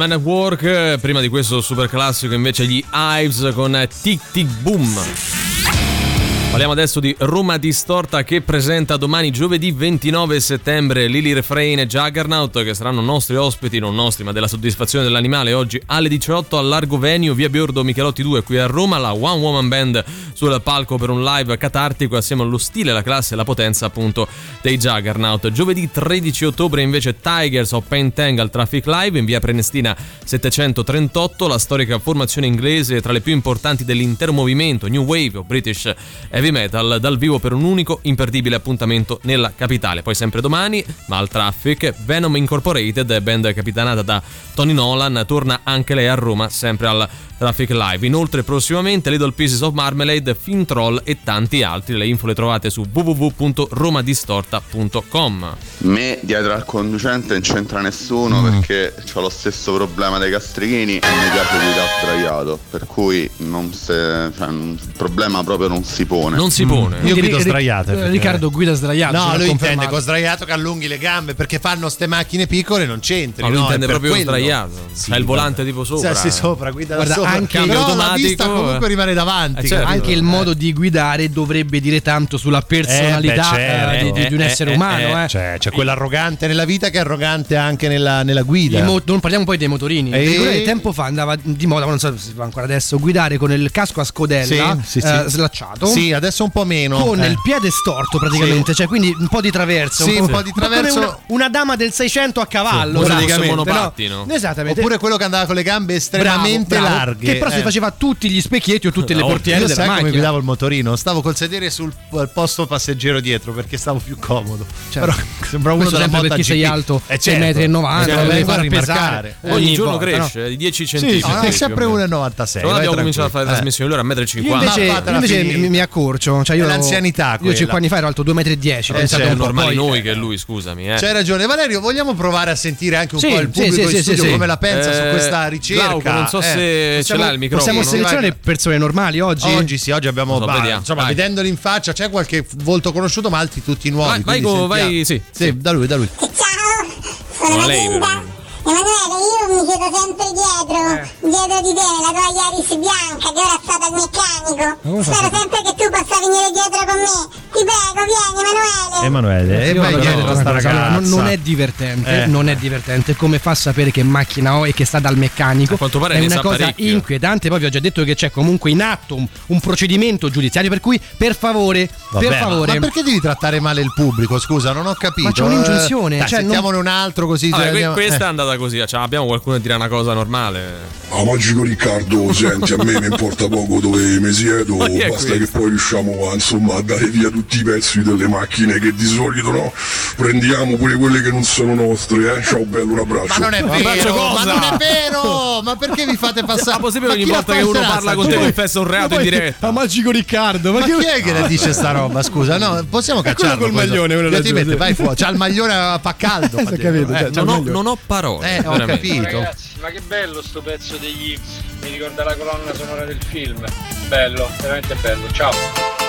Man at Work, prima di questo super classico invece gli Ives con Tic Tic Boom. Parliamo adesso di Roma Distorta che presenta domani giovedì 29 settembre Lily Refrain e Juggernaut che saranno nostri ospiti, non nostri ma della soddisfazione dell'animale oggi alle 18 al Largo Venue, via Biordo Michelotti 2 qui a Roma, la One Woman Band sul palco per un live catartico assieme allo stile, la classe e la potenza appunto dei Juggernaut. Giovedì 13 ottobre invece Tigers of Paintang al Traffic Live in via Prenestina 738, la storica formazione inglese tra le più importanti dell'intero movimento New Wave o British Heavy Metal dal vivo per un unico imperdibile appuntamento nella capitale. Poi sempre domani, ma al Traffic, Venom Incorporated, band capitanata da Tony Nolan, torna anche lei a Roma sempre al Traffic Live. Inoltre prossimamente Little Pieces of Marmalade, Fintroll e tanti altri. Le info le trovate su www.romadistorta.com. Me dietro al conducente non c'entra nessuno Mm. perché ho lo stesso problema dei gastrichini e mi piace guidare sdraiato, per cui non se- cioè, il problema proprio non si pone. Non si pone. Io guido sdraiato. eh, Riccardo guida sdraiato. No, lui intende confermato. con sdraiato che allunghi le gambe perché fanno ste macchine piccole non c'entri. No, lui no, intende proprio quello. sdraiato. Sì, C'ha il volante tipo sopra. Sì, sì, sopra, guida Guarda, da sopra. Anche- Però la vista comunque eh. rimane davanti. Eh, certo. Anche il modo di guidare dovrebbe dire tanto sulla personalità Eh, beh, certo. eh, di, di- di un Eh, essere eh, umano. eh, eh. Cioè, c'è quell'arrogante nella vita che è arrogante anche nella, nella guida. Mo- non parliamo poi dei motorini. E- tempo fa andava di moda, ma non so se si fa ancora adesso, guidare con il casco a scodella Sì, sì, sì. eh, slacciato. Sì, adesso un po' meno. Con Eh. il piede storto praticamente, cioè quindi un po' di traverso. Sì, un po' di come traverso. Una, una dama del 600 a cavallo. Sì, praticamente, monopattino. no? Esattamente. Oppure quello che andava con le gambe estremamente Bravo, bravo, larghe. Larghe. Che però si eh. faceva tutti gli specchietti o tutte le No, portiere io della sai come macchina. guidavo il motorino? Stavo col sedere sul posto passeggero dietro perché stavo più comodo. Certo. Però sembra uno della sempre perché MotoGP. sei alto Eh, 6 metri e 90, Cioè, lo devi far rimarcare. Ogni Ogni giorno volta, cresce no? di 10 Sì, centimetri. no, è sempre 1,96. Quando abbiamo cominciato a fare. Eh. trasmissioni, era 1,50 Io invece, mi, mi accorcio. Cioè io, l'anzianità Io quella. 5 anni fa ero alto 2,10 m. Eh, Cioè, pensate Poi, noi che lui, scusami. Eh. C'hai ragione, Valerio. Vogliamo provare a sentire anche un Sì, po' il sì, pubblico sì, in sì, studio sì, sì. come la pensa su Eh, questa ricerca. Non so Eh, se ce possiamo- l'ha il microfono. Possiamo selezionare vai. persone normali oggi? Oggi sì, oggi abbiamo so, bah, vediamo. insomma, Vai. vedendoli in faccia c'è qualche volto conosciuto, ma altri tutti nuovi. Vai, vai, go- vai, sentiamo. sì, Sì, sì. da lui, da lui. Ciao, No, sono lei. Emanuele, io mi chiedo sempre dietro, dietro di te, la tua Iaris bianca che ora sta dal meccanico. come fa Spero sempre che tu possa venire dietro con me. Ti prego, vieni Emanuele. Emanuele, e Io vai dietro a sta ragazza. non, non è divertente, Eh. non è divertente. Come fa a sapere che macchina ho e che sta dal meccanico? A quanto pare è una sa cosa parecchio. inquietante. Poi vi ho già detto che c'è comunque in atto un, un procedimento giudiziario. Per cui, per favore, Vabbè, per ma- favore. Ma, perché devi trattare male il pubblico? Scusa, non ho capito. Ma c'è un'ingiunzione, Eh, cioè, non- un altro così. Vabbè, que- andiamo- questa è eh. Andata così. Cioè, abbiamo qualcuno che dirà una cosa normale. Ah, magico Riccardo, senti, a me mi importa poco dove mi siedo, Ma basta questo? che poi riusciamo a, insomma, a dare via tutti i pezzi delle macchine che di solito no, prendiamo pure quelle che non sono nostre, eh. Ciao bello, un abbraccio. Ma non è Ma abbraccio vero, cosa? ma non è vero! Ma perché vi fate passare? Ma possibile Ma ogni volta che uno parla con te Poi- confessa un reato in diretta? Ma magico Riccardo, Ma chi è che la dice sta roba? Scusa, no, possiamo quello cacciarlo. col questo? maglione, quello ti mette, vai fuori. C'ha il maglione a fa caldo. Ho dentro, capito, eh. cioè, Non ho, non ho parole. Eh, ho capito. Ragazzi, ma che bello sto pezzo degli mi ricorda la colonna sonora del film. Bello, veramente bello. Ciao.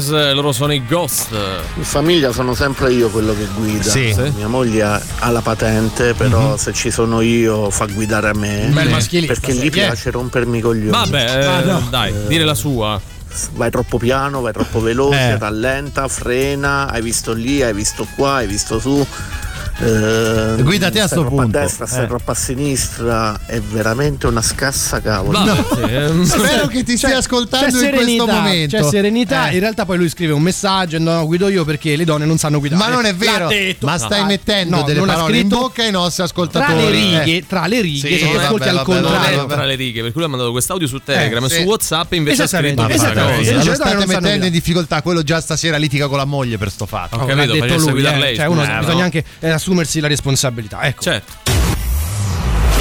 Spillways, eh, loro sono i Ghost. In famiglia sono sempre io quello che guida. Sì. Sì. Mia moglie ha- la patente, però se ci sono io fa guidare a me. Bel maschilista, Perché gli piace rompermi i coglioni. Vabbè, eh, dai, dire la sua. Vai troppo piano, vai troppo veloce, Eh. rallenta, frena, hai visto lì, hai visto qua, hai visto su. Eh, Guida te a stai sto troppo punto. a destra, stai Eh. troppo a sinistra, è veramente una scassa cavolo. No. Spero che ti stia ascoltando c'è in questo momento. C'è serenità. Eh. In realtà, poi lui scrive un messaggio: No, guido io perché le donne non sanno guidare. Ma non è vero, ma stai Ah, mettendo no, delle parole in scritto- bocca ai nostri Tra ascoltatori. le righe, Eh. tra le righe, Sì, se vabbè, ascolti al vabbè, contrario. vabbè, tra le righe, per cui lui ha mandato quest'audio su Telegram Eh, e sì. su WhatsApp invece ha scritto questa cosa. lo donne state mettendo in difficoltà, quello già stasera litiga con la moglie per sto fatto. Ho capito, l'ha detto facesse lui, guidare eh. lei. Cioè, uno scusa. bisogna no? anche eh, assumersi la responsabilità. Ecco. Certo.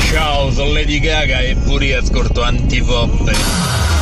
Ciao, sono Lady Gaga e pure io ascolto antipoppe.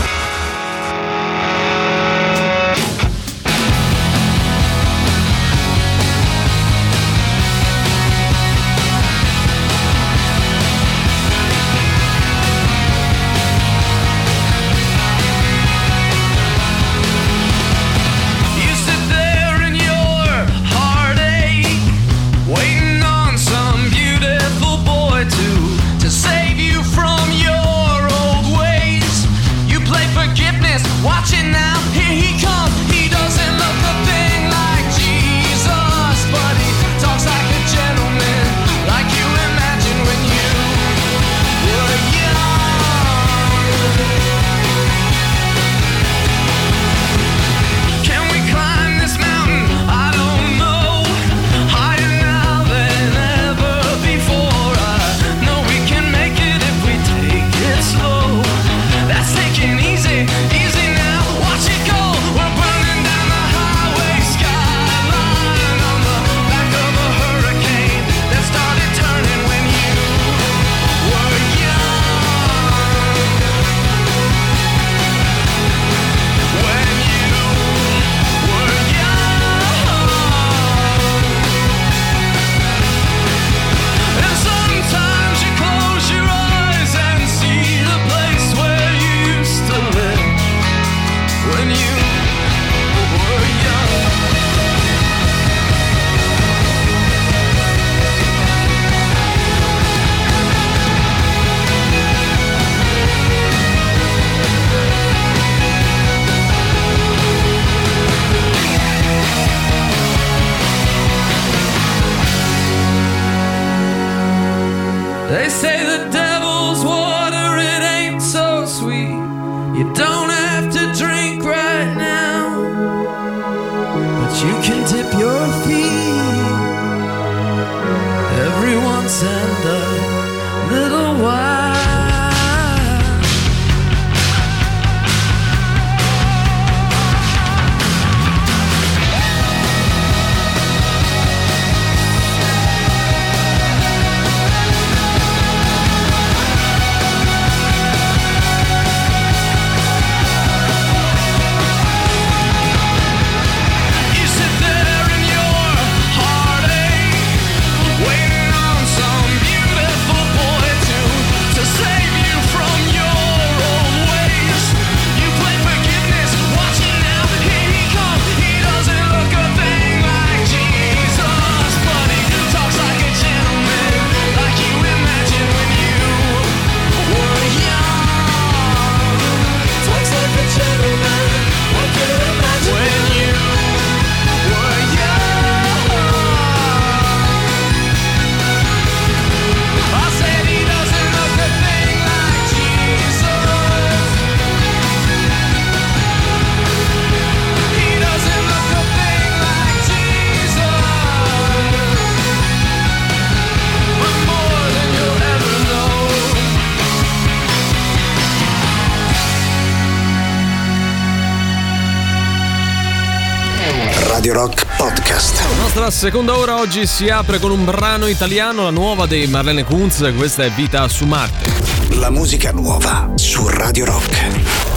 Radio Rock Podcast. La nostra seconda ora oggi si apre con un brano italiano, la nuova dei Marlene Kunz, questa è Vita su Marte. La musica nuova su Radio Rock.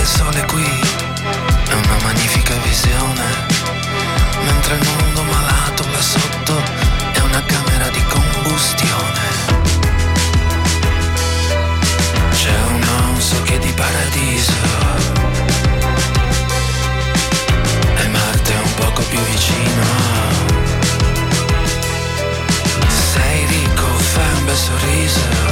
Del sole qui è una magnifica visione, mentre il mondo malato là sotto è una camera di combustione. C'è un non so che di paradiso e Marte è un poco più vicino. Sei ricco, fai un bel sorriso.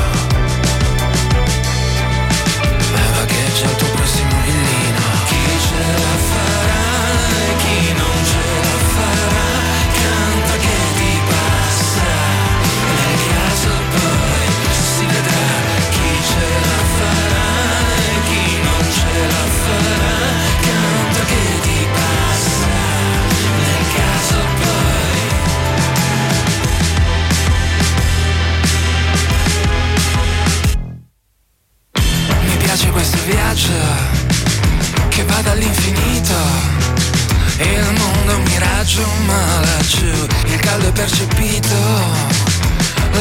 Un miraggio, ma laggiù il caldo è percepito.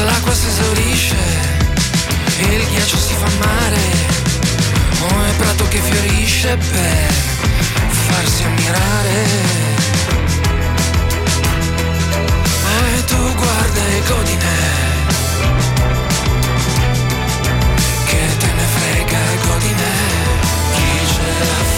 L'acqua si esaurisce, il ghiaccio si fa mare. Oh, è prato che fiorisce per farsi ammirare. E tu guarda e godine. che te ne frega godine chi ce la farà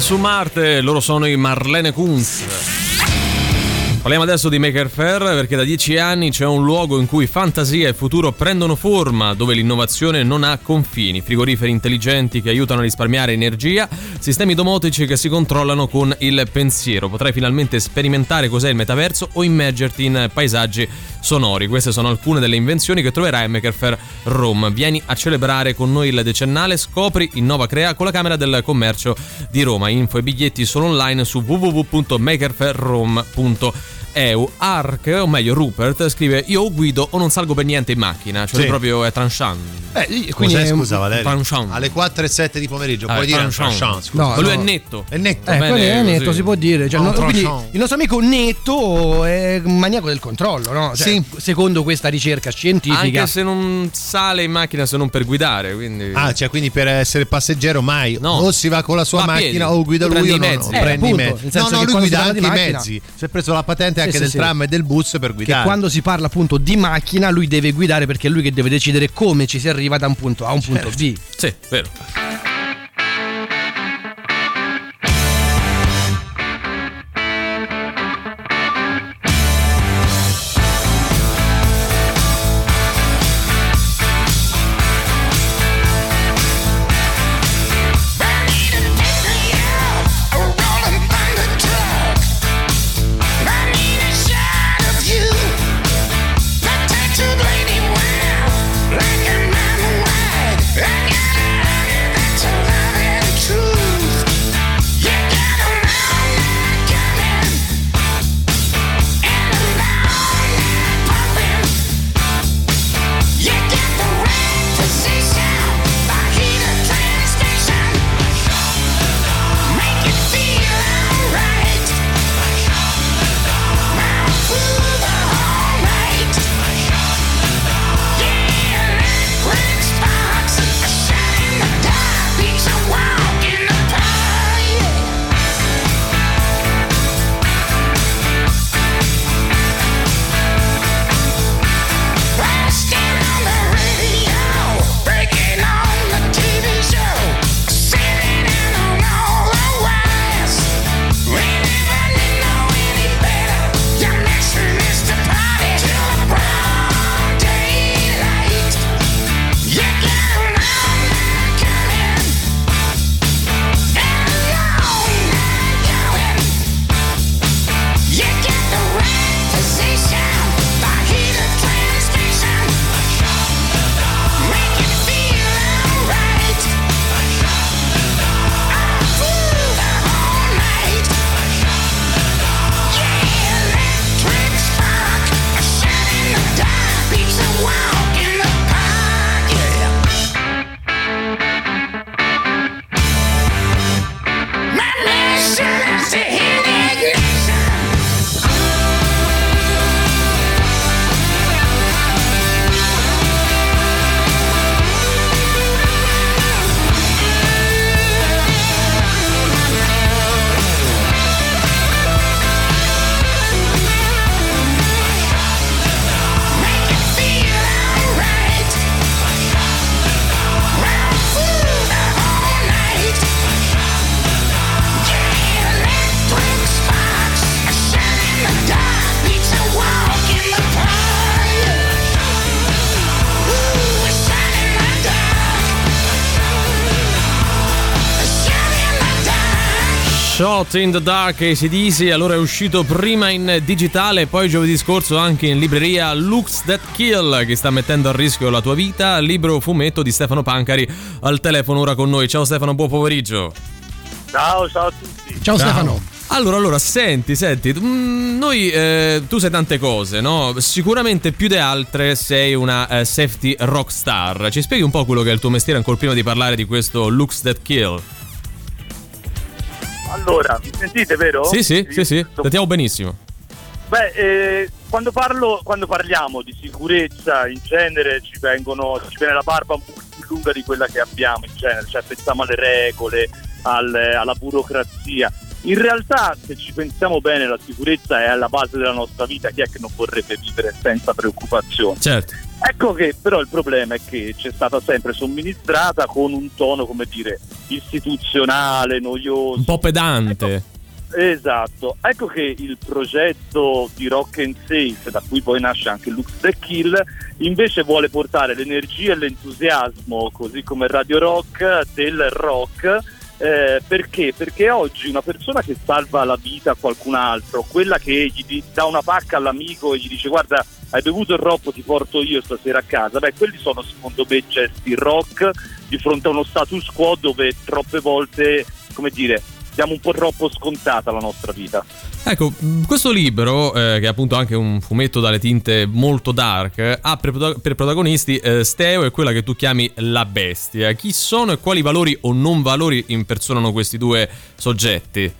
su Marte, loro sono i Marlene Kunz. Parliamo adesso di Maker Fair perché da dieci anni c'è un luogo in cui fantasia e futuro prendono forma, dove l'innovazione non ha confini, frigoriferi intelligenti che aiutano a risparmiare energia, sistemi domotici che si controllano con il pensiero. Potrai finalmente sperimentare cos'è il metaverso o immergerti in paesaggi sonori. Queste sono alcune delle invenzioni che troverai a Maker Fair Rome. Vieni a celebrare con noi il decennale, scopri Innova Crea con la Camera del Commercio di Roma. Info e biglietti sono online su www.makerfairrome.eu. Ark, o meglio Rupert, scrive Io guido o non salgo per niente in macchina, cioè Sì. proprio è tranchant. quindi Cos'è, scusa Valerio? Tranchant. Alle 4 e 7 di pomeriggio, Ah, puoi dire un tranchant. tranchant, scusa. No, Ma lui no. è netto. È netto. Eh, Bene, è netto, così. si può dire. Cioè, no, quindi tranchant. il nostro amico netto è un maniaco del controllo, no? Cioè, Sì. Secondo questa ricerca scientifica. Anche se non sale in macchina se non per guidare, quindi... Ah, cioè quindi per essere passeggero mai No. o si va con la sua Va a piedi. macchina o guida lui prendi o i no, mezzi. no, Eh, prendi i mezzi. No, no, che lui guida anche i macchina- mezzi. Si è preso la patente Sì, anche sì, del sì. tram e del bus per che guidare. quando si parla appunto di macchina lui deve guidare perché è lui che deve decidere come ci si arriva da un punto A a un punto B. Sì, vero. Shot in the Dark ACDC, allora è uscito prima in digitale, poi giovedì scorso anche in libreria Looks That Kill, che sta mettendo a rischio la tua vita, libro fumetto di Stefano Pancari al telefono ora con noi. Ciao Stefano, buon pomeriggio. Ciao, ciao a tutti. Ciao, Stefano. Allora, allora, senti, senti, mm, noi, eh, tu sai tante cose, no? Sicuramente più di altre sei una eh, safety rockstar. Ci spieghi un po' quello che è il tuo mestiere ancora prima di parlare di questo Looks That Kill? Allora, mi sentite, vero? Sì, sì, sì, sì, sentiamo benissimo. Beh, eh, quando, parlo, quando parliamo di sicurezza in genere ci, vengono, ci viene la barba un po' più lunga di quella che abbiamo in genere, cioè pensiamo alle regole, al- alla burocrazia. In realtà, se ci pensiamo bene, la sicurezza è alla base della nostra vita. Chi è che non vorrebbe vivere senza preoccupazioni? Certo. Ecco che però il problema è che ci è stata sempre somministrata con un tono, come dire, istituzionale, noioso. Un po' pedante. Esatto, ecco che il progetto di Rock and Safe, da cui poi nasce anche Lux the Kill, invece vuole portare l'energia e l'entusiasmo, così come Radio Rock, del rock. Eh, perché? Perché oggi una persona che salva la vita a qualcun altro, quella che gli dà una pacca all'amico e gli dice guarda hai bevuto il roppo ti porto io stasera a casa, beh quelli sono secondo me gesti rock di fronte a uno status quo dove troppe volte, come dire, diamo un po' troppo scontata la nostra vita. Ecco, mh, questo libro, eh, che è appunto anche un fumetto dalle tinte molto dark, ha per, per protagonisti eh, Steo e quella che tu chiami la bestia. Chi sono e quali valori o non valori impersonano questi due soggetti?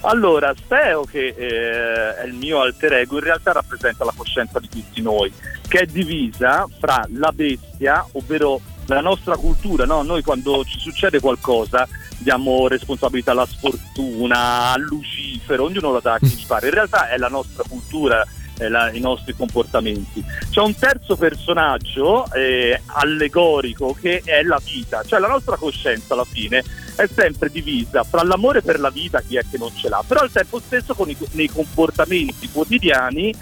Allora, Steo, che eh, è il mio alter ego, in realtà rappresenta la coscienza di tutti noi, che è divisa fra la bestia, ovvero la nostra cultura, no? Noi quando ci succede qualcosa diamo responsabilità alla sfortuna, al Lucifero, ognuno la dà a chi gli pare. In realtà è la nostra cultura, la- i nostri comportamenti. C'è un terzo personaggio eh, allegorico che è la vita, cioè la nostra coscienza alla fine è sempre divisa fra l'amore per la vita, chi è che non ce l'ha, però al tempo stesso i, nei comportamenti quotidiani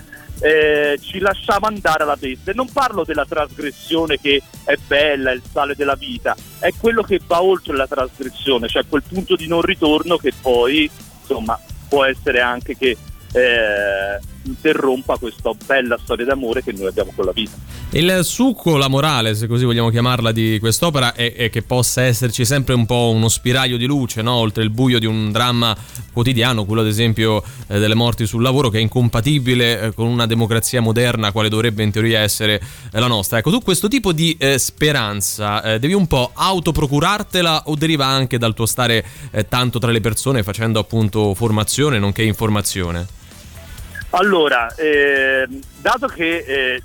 eh, ci lasciamo andare alla bestia. E non parlo della trasgressione che è bella, è il sale della vita, è quello che va oltre la trasgressione, cioè quel punto di non ritorno che poi, insomma, può essere anche che eh, interrompa questa bella storia d'amore che noi abbiamo con la vita. Il succo, la morale, se così vogliamo chiamarla, di quest'opera è, è che possa esserci sempre un po' uno spiraglio di luce, no? oltre il buio di un dramma quotidiano, quello ad esempio eh, delle morti sul lavoro, che è incompatibile eh, con una democrazia moderna, quale dovrebbe in teoria essere eh, la nostra. Ecco, tu questo tipo di eh, speranza eh, devi un po' autoprocurartela o deriva anche dal tuo stare tanto tra le persone facendo appunto formazione nonché informazione? Allora, eh, dato che eh,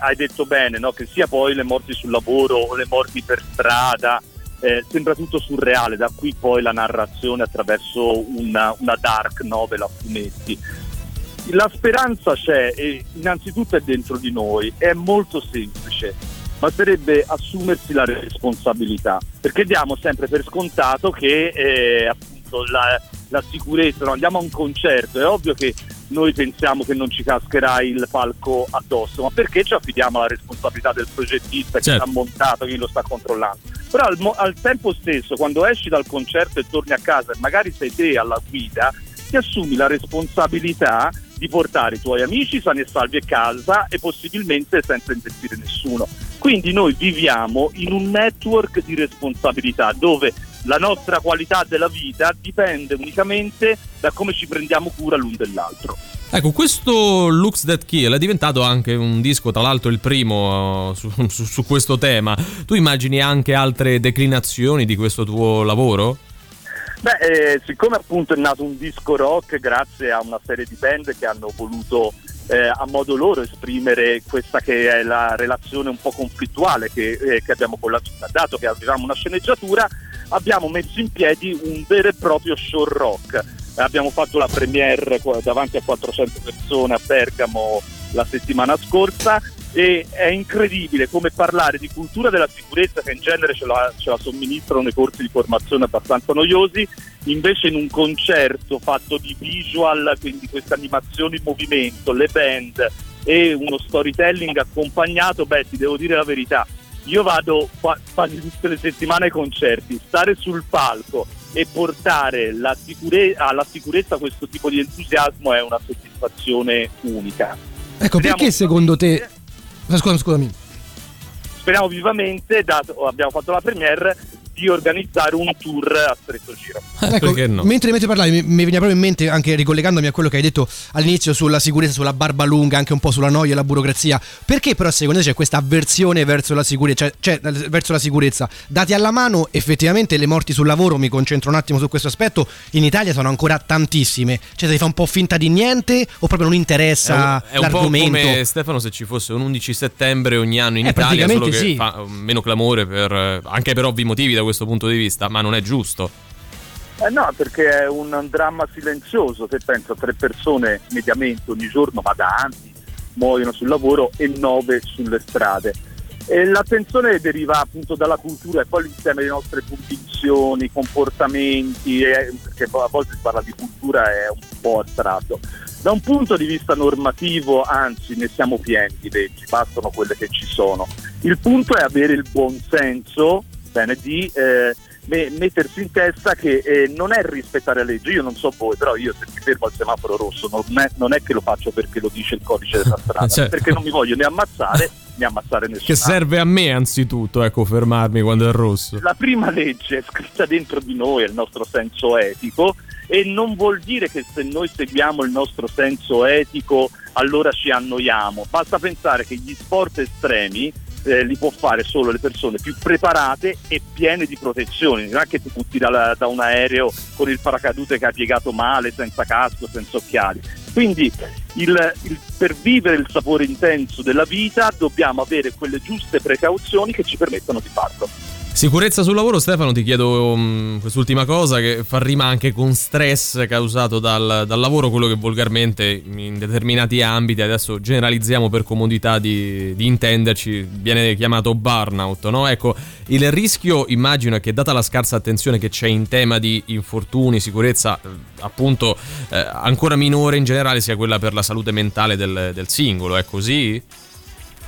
hai- detto bene, no, che sia poi le morti sul lavoro o le morti per strada, eh, sembra tutto surreale, da qui poi la narrazione attraverso una, una dark novel a fumetti. La speranza c'è e innanzitutto è dentro di noi, è molto semplice, basterebbe assumersi la responsabilità, perché diamo sempre per scontato che eh, appunto la, la sicurezza, no? andiamo a un concerto, è ovvio che noi pensiamo che non ci cascherà il palco addosso, ma perché ci affidiamo alla responsabilità del progettista che Certo. l'ha montato, chi lo sta controllando? Però al, mo- al tempo stesso, quando esci dal concerto e torni a casa e magari sei te alla guida, ti assumi la responsabilità di portare i tuoi amici sani e salvi a casa e possibilmente senza investire nessuno. Quindi noi viviamo in un network di responsabilità dove la nostra qualità della vita dipende unicamente da come ci prendiamo cura l'un dell'altro. Ecco, questo Looks That Kill è diventato anche un disco, tra l'altro il primo uh, su, su- su questo tema. Tu immagini anche altre declinazioni di questo tuo lavoro? Beh, eh, siccome appunto è nato un disco rock grazie a una serie di band che hanno voluto eh, a modo loro esprimere questa che è la relazione un po' conflittuale che, eh, che abbiamo con la vita, dato che avevamo una sceneggiatura, abbiamo messo in piedi un vero e proprio show rock. Abbiamo fatto la premiere davanti a 400 persone a Bergamo la settimana scorsa e è incredibile come parlare di cultura della sicurezza che in genere ce la, ce la somministrano nei corsi di formazione abbastanza noiosi, invece in un concerto fatto di visual, quindi queste animazioni in movimento, le band e uno storytelling accompagnato, beh ti devo dire la verità, io vado qua- quasi tutte le settimane ai concerti, stare sul palco e portare la sicure- alla sicurezza questo tipo di entusiasmo è una soddisfazione unica. Ecco, Speriamo perché secondo te... Scusami, scusami. speriamo vivamente, dato abbiamo fatto la premiere, di organizzare un tour a stretto giro. Ecco, Perché no? mentre, mentre parlavi mi, mi veniva proprio in mente, anche ricollegandomi a quello che hai detto all'inizio sulla sicurezza, sulla barba lunga, anche un po' sulla noia e la burocrazia, perché però secondo te c'è questa avversione verso la sicurezza, cioè, cioè, verso la sicurezza? Dati alla mano, effettivamente le morti sul lavoro, mi concentro un attimo su questo aspetto, in Italia sono ancora tantissime, cioè si fa un po' finta di niente o proprio non interessa È un, è un po' l'argomento? come Stefano se ci fosse un 11 settembre ogni anno in Eh, Italia, solo che sì. fa meno clamore per, eh, anche per ovvi motivi da questo punto di vista, ma non è giusto. Eh no, perché è un dramma silenzioso, se penso a tre persone mediamente ogni giorno, ma da anni, muoiono sul lavoro e nove sulle strade. E l'attenzione deriva appunto dalla cultura e poi l'insieme delle nostre convinzioni, comportamenti, e- perché a volte si parla di cultura è un po' astratto. Da un punto di vista normativo, anzi, ne siamo pieni di leggi, bastano quelle che ci sono. Il punto è avere il buon senso bene, di eh, me- mettersi in testa che eh, non è rispettare la legge. Io non so voi, però io se mi fermo al semaforo rosso non è, non è che lo faccio perché lo dice il codice della strada, Certo. perché non mi voglio né ammazzare né ammazzare nessuno. Che serve a me anzitutto, ecco, fermarmi quando è rosso. La prima legge è scritta dentro di noi, è il nostro senso etico e non vuol dire che se noi seguiamo il nostro senso etico allora ci annoiamo. Basta pensare che gli sport estremi eh, li può fare solo le persone più preparate e piene di protezioni. Non è che ti butti dalla- da un aereo con il paracadute che ha piegato male, senza casco, senza occhiali. Quindi il- il- per vivere il sapore intenso della vita dobbiamo avere quelle giuste precauzioni che ci permettano di farlo. Sicurezza sul lavoro, Stefano, ti chiedo mm, quest'ultima cosa che fa rima anche con stress causato dal, dal lavoro, quello che volgarmente in determinati ambiti, adesso generalizziamo per comodità di, di intenderci, viene chiamato burnout, no? Ecco, il rischio immagino è che data la scarsa attenzione che c'è in tema di infortuni, sicurezza, eh, appunto eh, ancora minore in generale sia quella per la salute mentale del, del singolo, è così?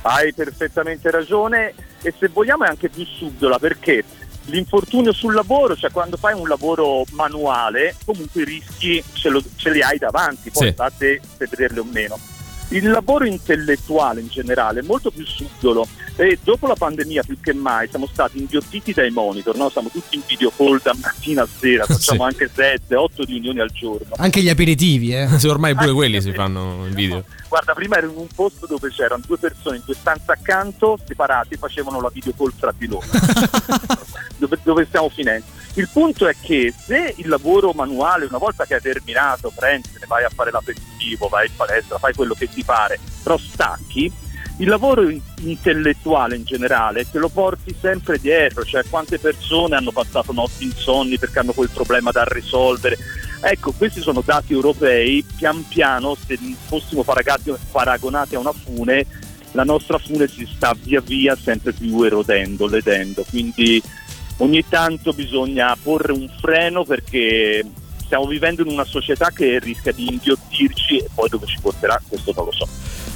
Hai perfettamente ragione e se vogliamo è anche più subdola perché l'infortunio sul lavoro, cioè quando fai un lavoro manuale, comunque i rischi ce, lo- ce li hai davanti, poi Sì. sta a te se vederli o meno. Il lavoro intellettuale in generale è molto più subdolo e dopo la pandemia più che mai siamo stati inghiottiti dai monitor, no? siamo tutti in video call da mattina a sera, facciamo anche 7, 8 riunioni al giorno. Anche gli aperitivi, eh. Se ormai pure quelli si fanno in video. Guarda, prima ero in un posto dove c'erano due persone in due stanze accanto, separati, facevano la video call tra di loro. dove, dove stiamo finendo? Il punto è che se il lavoro manuale, una volta che hai terminato, prendi, ne vai a fare l'aperitivo, vai in palestra, fai quello che ti pare, però stacchi, il lavoro in- intellettuale in generale te lo porti sempre dietro, cioè quante persone hanno passato notti insonni perché hanno quel problema da risolvere. Ecco, questi sono dati europei, pian piano se fossimo paragonati a una fune, la nostra fune si sta via via sempre più erodendo, ledendo, quindi ogni tanto bisogna porre un freno perché stiamo vivendo in una società che rischia di inghiottirci e poi dove ci porterà questo non lo so.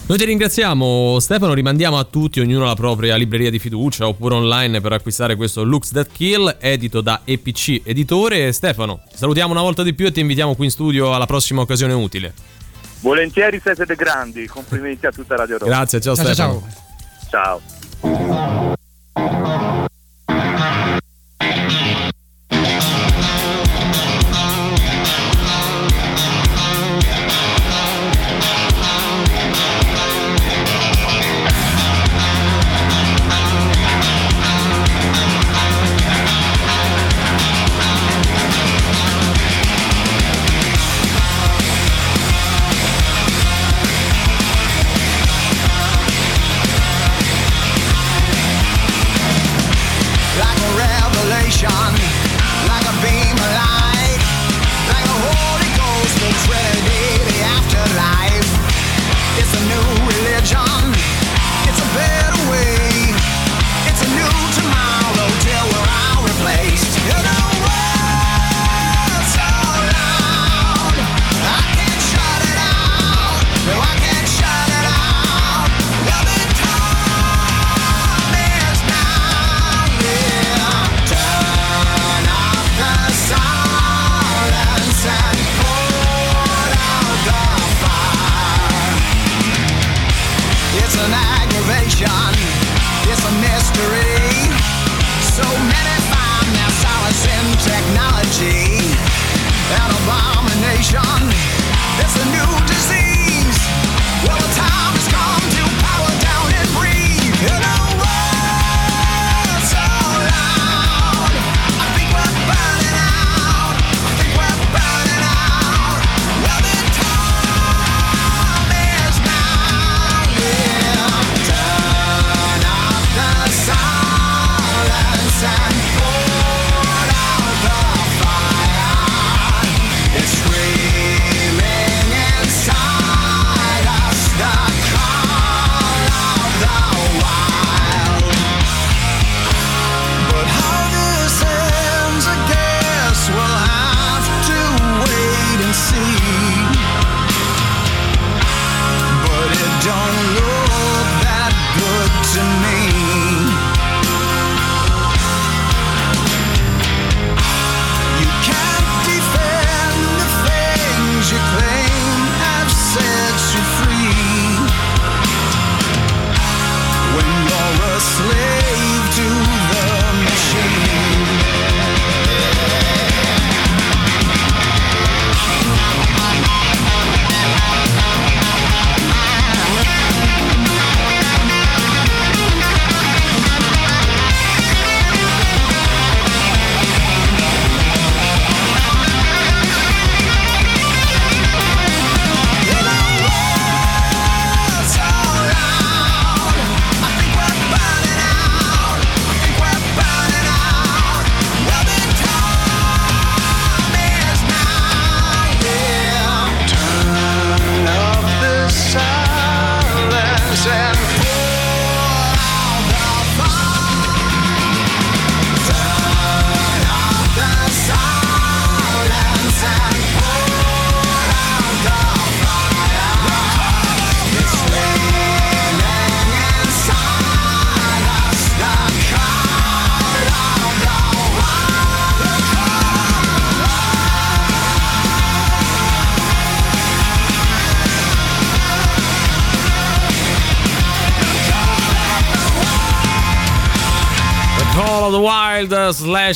Noi ti ringraziamo Stefano, rimandiamo a tutti, ognuno la propria libreria di fiducia oppure online per acquistare questo Looks That Kill, edito da EPC Editore. Stefano, ti salutiamo una volta di più e ti invitiamo qui in studio alla prossima occasione utile. Volentieri siete dei grandi, complimenti a tutta Radio Roma. Grazie, ciao, Ciao, Stefano. ciao. Ciao. Thank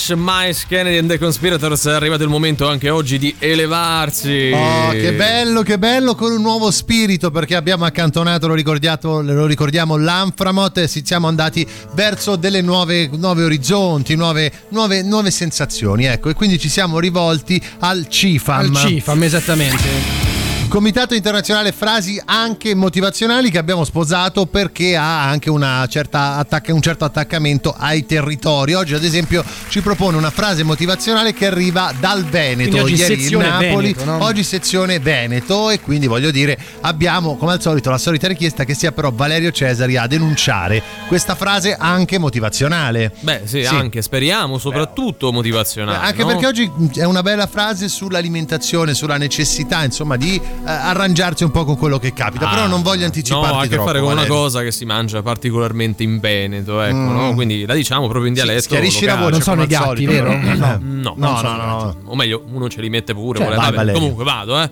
Slash Mice Kennedy and the Conspirators è arrivato il momento anche oggi di elevarsi. Oh, che bello, che bello con un nuovo spirito perché abbiamo accantonato, lo ricordiamo, lo ricordiamo l'Anframot e si- siamo andati verso delle nuove, nuove orizzonti, nuove, nuove, nuove sensazioni. Ecco, e quindi ci siamo rivolti al CIFAM. Al CIFAM, esattamente. Comitato internazionale frasi anche motivazionali che abbiamo sposato perché ha anche una certa attacca- un certo attaccamento ai territori. Oggi, ad esempio, ci propone una frase motivazionale che arriva dal Veneto. Quindi oggi Ieri sezione Napoli, Veneto, no? oggi sezione Veneto. E quindi voglio dire, abbiamo come al solito la solita richiesta che sia però Valerio Cesari a denunciare questa frase anche motivazionale. Beh, sì, anche speriamo, soprattutto motivazionale. Anche no? perché oggi è una bella frase sull'alimentazione, sulla necessità, insomma, di arrangiarsi un po' con quello che capita. Però Ah, non voglio anticiparti No, ha a che troppo, fare con una Valerio. cosa che si mangia particolarmente in Veneto, ecco, Mm. no? Quindi la diciamo proprio in dialetto. schiarisci la locale. voce, Non sono i gatti, solito. vero? No, No. no, No, no. O meglio, uno ce li mette pure. Cioè, vai, vabbè, comunque vado, eh.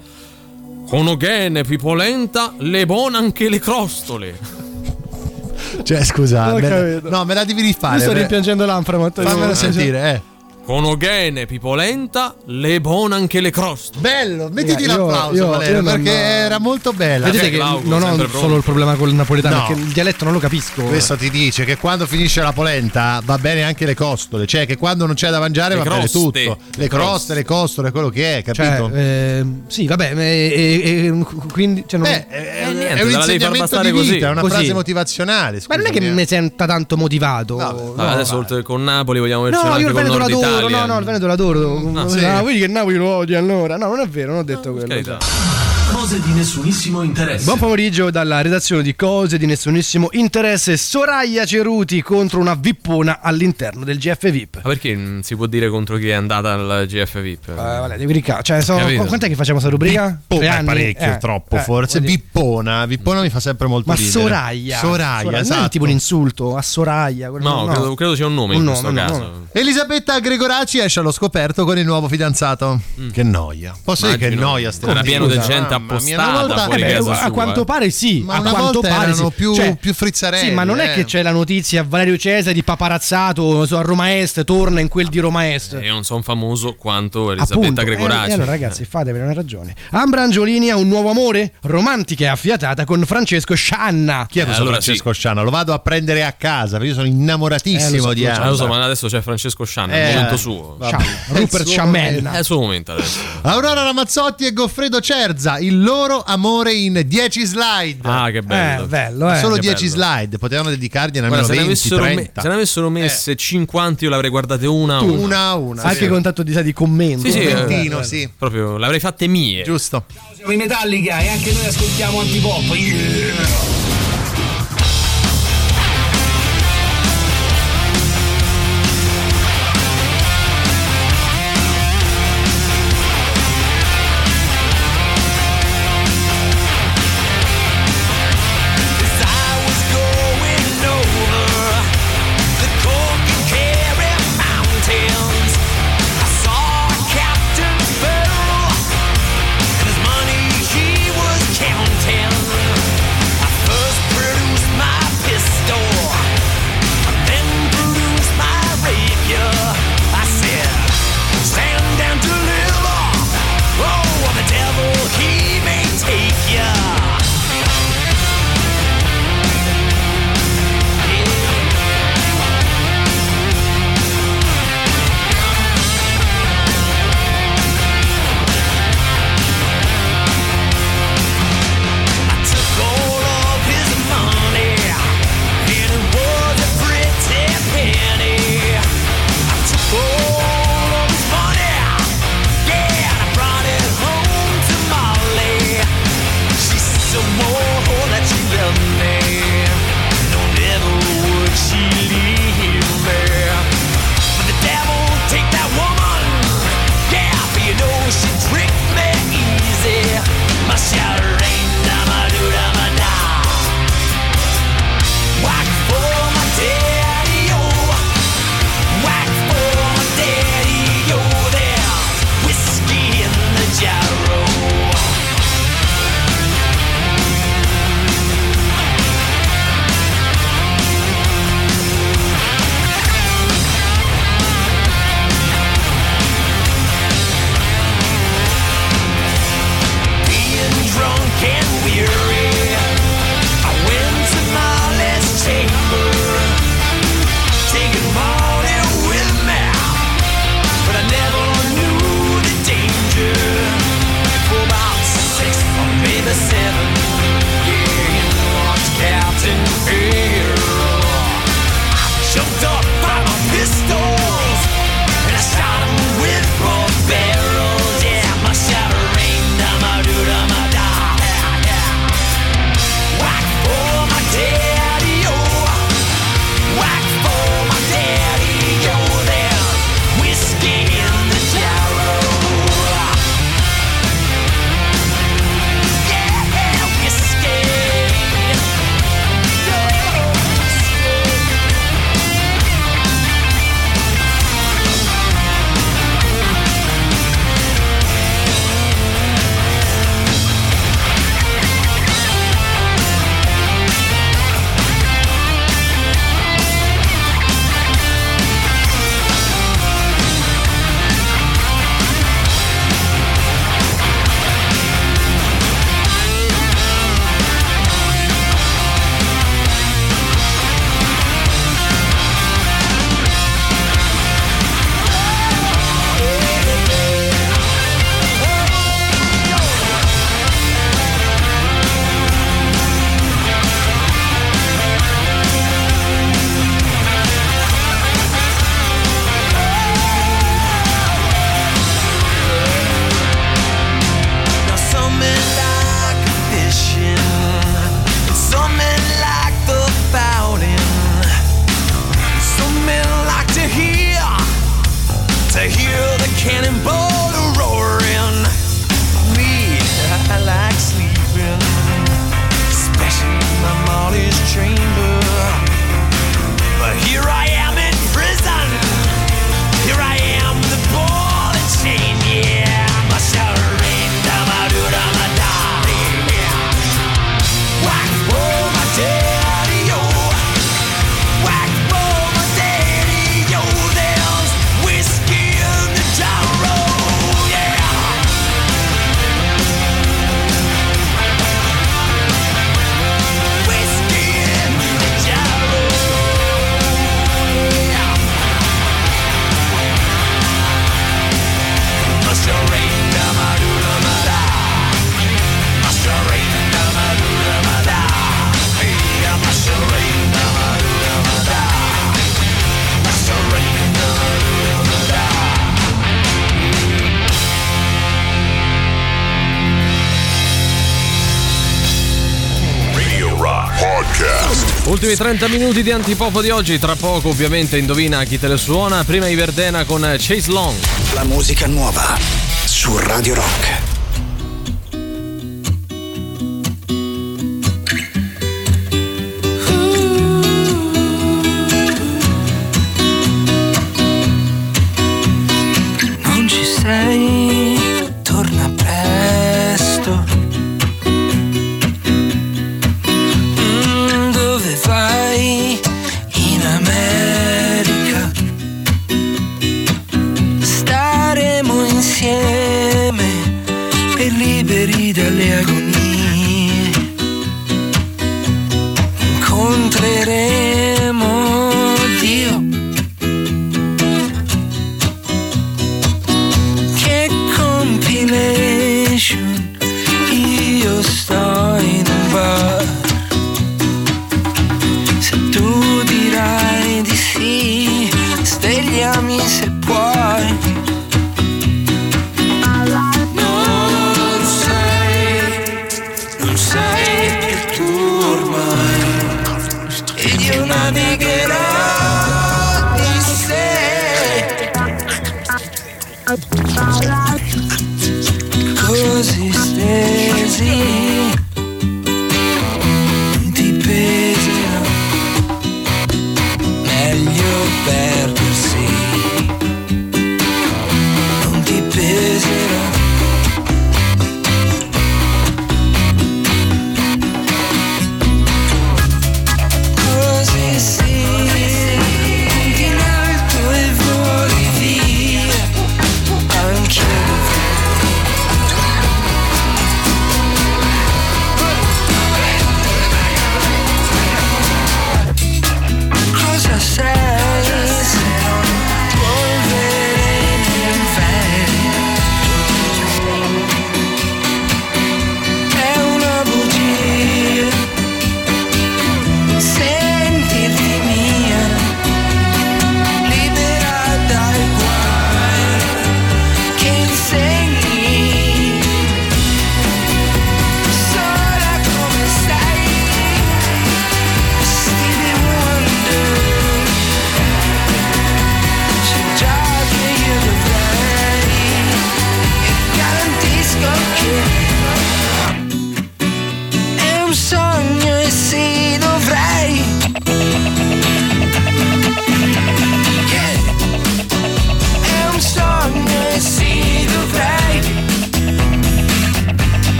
Conogene, pipolenta, le buone anche le crostole. Cioè, scusa, me la- no, me la devi rifare. Io sto rimpiangendo l'Anframot. Fammelo sentire, eh. Conogene, pipolenta, le buone anche le crostole. Bello, mettiti Io- l'applauso, io- Valerio, io non- perché era molto bella. Vedete che Glauco, non ho sempre solo pronto. il problema con il napoletano, No. perché il dialetto non lo capisco. Questo ti dice che quando finisce la polenta va bene anche le costole, cioè che quando non c'è da mangiare Le va bene croste. tutto. Le croste, croste. le costole, quello che è, Cioè, capito? eh, sì, vabbè, e, e- e- quindi cioè, non, Beh, è, Eh, niente, è un insegnamento di così. vita, è una Così. frase motivazionale. ma non è che scusami, mi eh. senta tanto motivato. Vabbè, no, adesso oltre che con Napoli vogliamo verci No, anche con Nord l'adoro, no, no, il Veneto l'adoro. Ah, sì. Ah, vedi che Napoli lo odia allora. No, non è vero, non ho detto quello. Cose di nessunissimo interesse. Buon pomeriggio dalla redazione di Cose di nessunissimo interesse. Soraya Ceruti contro una vippona all'interno del GF VIP. Ma perché non si può dire contro chi è andata al GF VIP? Eh, vale, devi ricca- Cioè, Capito. quant'è che facciamo questa rubrica? Oh, Tre parecchio, Eh, troppo eh, forse. Vippona, Vippona mi fa sempre molto Ma ridere. Soraya. Soraya, Non è esatto. tipo un insulto a Soraya. quello- No, Credo, credo sia un nome Un in nome, questo un caso. nome. Elisabetta Gregoraci esce allo scoperto con il nuovo fidanzato. Che noia. Posso dire che Mm. Immagino. noia ste Era pieno di gente mamma una volta- fuori Eh beh, casa a sua, quanto eh. pare sì, Ma a una quanto volta pare erano sì. più- Cioè, più frizzarelli, Sì, ma non è eh. che c'è la notizia Valerio Cesari paparazzato so, a Roma Est, torna in quel di Roma Est. Io non sono famoso quanto Elisabetta Appunto, Gregoraci. eh, e allora ragazzi, fatevene una ragione. Ambra Angiolini ha un nuovo amore? Romantica e affiatata con Francesco Scianna. Chi è questo allora Francesco Sciana? Lo vado a prendere a casa perché io sono innamoratissimo Eh, so, di Ambra. Lo so, ma adesso c'è Francesco Scianna, è Eh, il momento suo. Rupert È il suo Sciamella. momento. È il suo momento adesso. Aurora Ramazzotti e Goffredo Cerza, il loro amore in 10 slide. Ah, che bello. Eh, bello, eh. Solo che 10 bello. slide, potevano dedicargliene Guarda, almeno se, ne 20, avessero me- 30. se ne avessero messe 50 io l'avrei guardate una a una. Una a una. Anche sì. con tanto di, di commento. Sì, sì, Eh, Commentino, sì. Proprio l'avrei fatte mie. Giusto. Siamo in Metallica e anche noi ascoltiamo antipop. Yeah. Ultimi 30 minuti di antipopo di oggi, tra poco ovviamente indovina chi te le suona, prima i Verdena con Chase Long. La musica nuova su Radio Rock.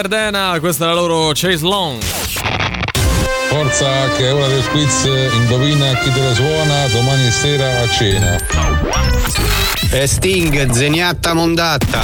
Verdena, questa è la loro Chase Long. Forza che è ora del quiz, indovina chi te la suona domani sera a cena. E Sting, zeniatta mondatta.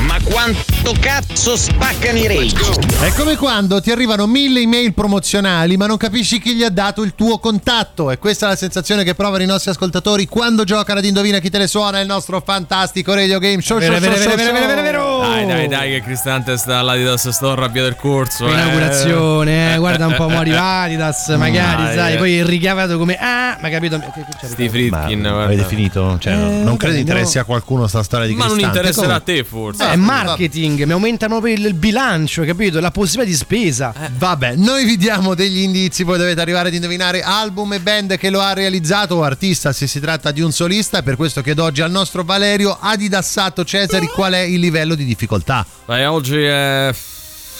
Ma quanto cazzo spaccano i rage? È come quando ti arrivano mille email promozionali ma non capisci chi gli ha dato il tuo contatto e questa è la sensazione che provano i nostri ascoltatori quando giocano ad Indovina chi te le suona il nostro fantastico radio game show. Vero, show, vero, vero, vero, vero. Dai, dai, dai, che Cristante sta all'Adidas Store a via del corso. eh. Inaugurazione, eh, guarda un po' Eh, eh, eh. Adidas, magari, Dai, sai, eh. poi ricavato come ah, ma capito Steve Fritkin, avete finito? Cioè, Eh, non credo interessi no. a qualcuno sta storia di Ma non Cristante. interesserà a te forse. Eh, è marketing, mi aumentano il bilancio, capito? La possibilità di spesa. Vabbè, noi vi diamo degli indizi, poi dovete arrivare ad indovinare album e band che lo ha realizzato o artista se si tratta di un solista. Per questo chiedo oggi al nostro Valerio Adidassato Cesari qual è il livello di difficoltà. Dai, oggi è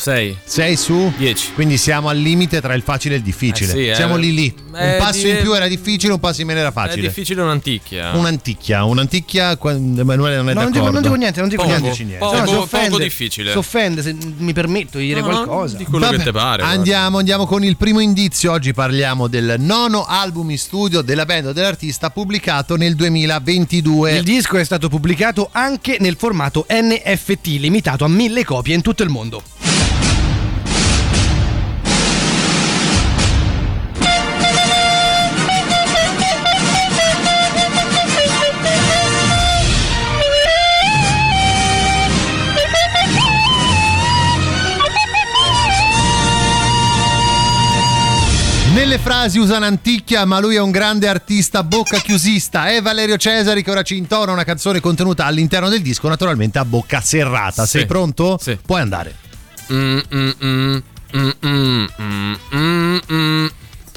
6. 6 su 10. Quindi siamo al limite tra il facile e il difficile. Eh sì, eh. siamo lì lì. Un Eh, passo dire- in più era difficile, un passo in meno era È facile. difficile un'anticchia. Un'anticchia, un'anticchia, qua- Emanuele non è No, non d'accordo. dico, non dico niente, non dico Poco, niente. niente. poco, No, si poco offende, difficile. Si offende se mi permetto di dire No, qualcosa. di quello che Vabbè, te pare. guarda. Andiamo, andiamo con il primo indizio. Oggi parliamo del nono album in studio della band o dell'artista pubblicato nel 2022. Il disco è stato pubblicato anche nel formato NFT, limitato a mille copie in tutto il mondo. Nelle frasi usa un'anticchia, ma lui è un grande artista bocca chiusista. È Valerio Cesari che ora ci intona una canzone contenuta all'interno del disco, naturalmente a bocca serrata. Sì. Sei pronto? Sì. Puoi andare. Mm, mm, mm, mm, mm, mm, mm, mm.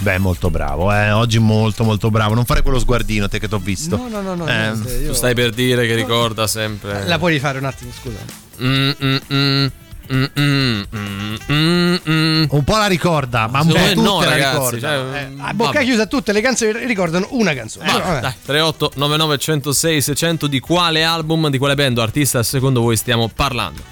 Beh, molto bravo, eh. Oggi molto molto bravo. Non fare quello sguardino, te che t'ho visto. No, no, no, no. Eh, niente, io- Tu stai per dire che ricorda sempre. La puoi rifare un attimo, scusa. Mm, mm, mm, mm, mm, mm, mm, mm. Un po' la ricorda, ma un po' Secondo tutte no, la ragazzi. ricordano. cioè, Eh, A bocca vabbè. chiusa tutte le canzoni ricordano una canzone. Vabbè. Dai, 38 99 106 600 di quale album, di quale band o artista secondo voi stiamo parlando?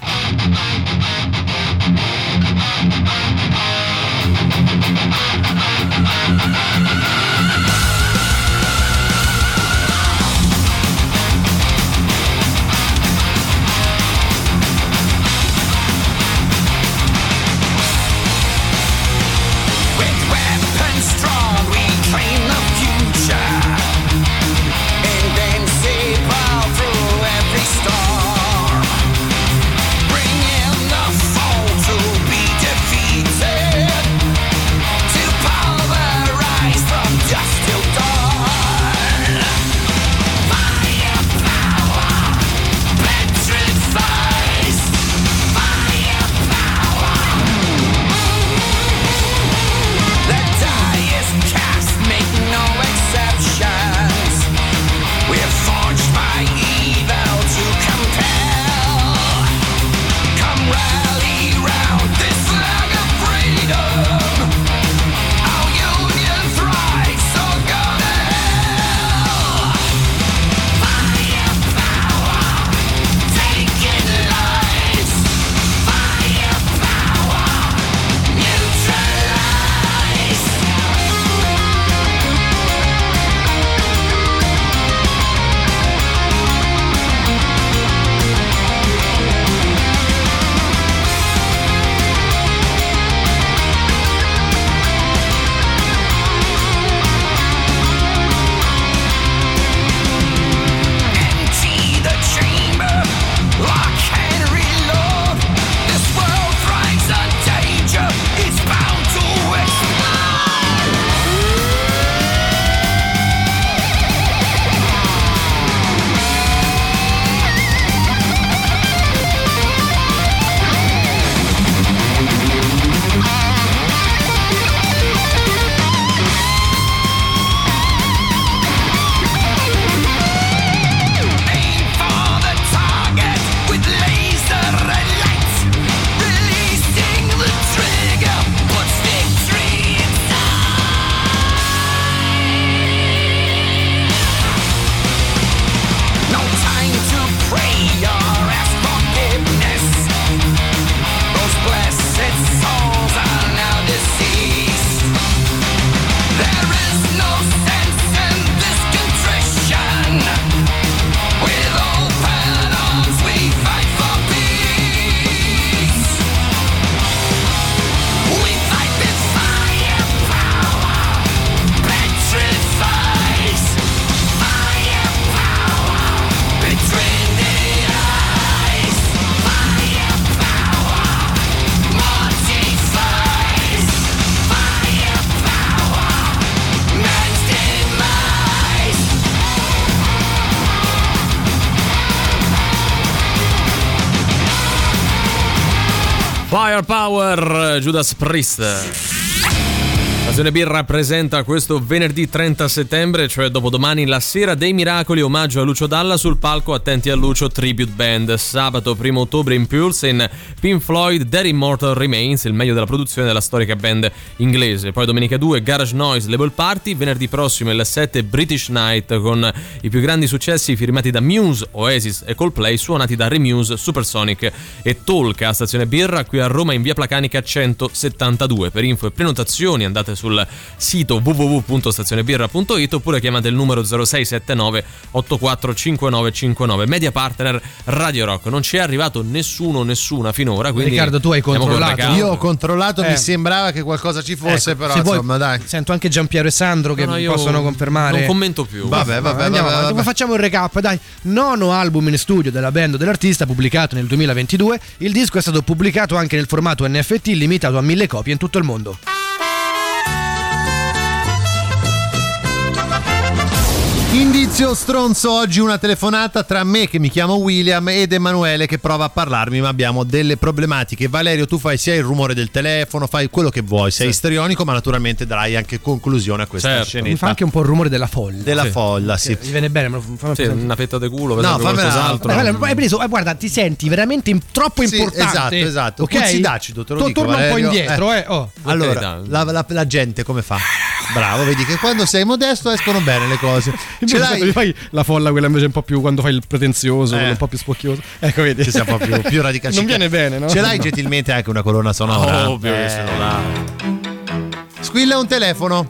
Judas Priest. Stazione Birra presenta questo venerdì 30 settembre, cioè dopodomani, la sera dei miracoli, omaggio a Lucio Dalla sul palco Attenti a Lucio Tribute Band. Sabato 1 ottobre in Pulse in Pink Floyd Dead Immortal Remains, il meglio della produzione della storica band inglese. Poi domenica 2 Garage Noise Label Party, venerdì prossimo il 7 British Night con i più grandi successi firmati da Muse, Oasis e Coldplay, suonati da Remuse, Supersonic e Talk a Stazione Birra qui a Roma in via Placanica 172. Per info e prenotazioni andate sul sito www.stazionebirra.it oppure chiamate il numero 0679 845959 media partner Radio Rock non ci è arrivato nessuno nessuna finora quindi Riccardo, tu hai controllato? Io ho controllato, Eh. mi sembrava che qualcosa ci fosse, Ecco, però se vuoi- insomma, dai. Sento anche Giampiero e Sandro che No, no, possono confermare. non commento più. Vabbè, vabbè, Andiamo vabbè, avanti. vabbè. Facciamo il recap, dai. Nono album in studio della band dell'artista pubblicato nel 2022. Il disco è stato pubblicato anche nel formato NFT limitato a mille copie in tutto il mondo. Indizio stronzo, oggi una telefonata tra me che mi chiamo William ed Emanuele che prova a parlarmi, ma abbiamo delle problematiche. Valerio, tu fai sia il rumore del telefono, fai quello che vuoi, sei istrionico, ma naturalmente darai anche conclusione a questa Certo. scenetta. Mi fa anche un po' il rumore della folla. Della Sì. folla, sì. Mi viene bene, fammi Sì, una fetta di culo, No, qualcos'altro. Eh, guarda, hai preso, eh, guarda, ti senti veramente in- troppo Sì, importante. esatto, esatto. Ok? Puzzi d'acido, te lo To- dico, Torna un po' Valerio. indietro, Eh. eh. oh. Allora, la, la- la gente come fa? Bravo, vedi che quando sei modesto escono bene le cose. Ce l'hai? fai la folla quella invece un po' più quando fai il pretenzioso, Eh. un po' più spocchioso. Ecco, vedi. Ci siamo un po' più, più radicali. Non viene bene, no? Ce l'hai gentilmente anche una colonna sonora? Ovvio che ce l'ho là. Squilla un telefono.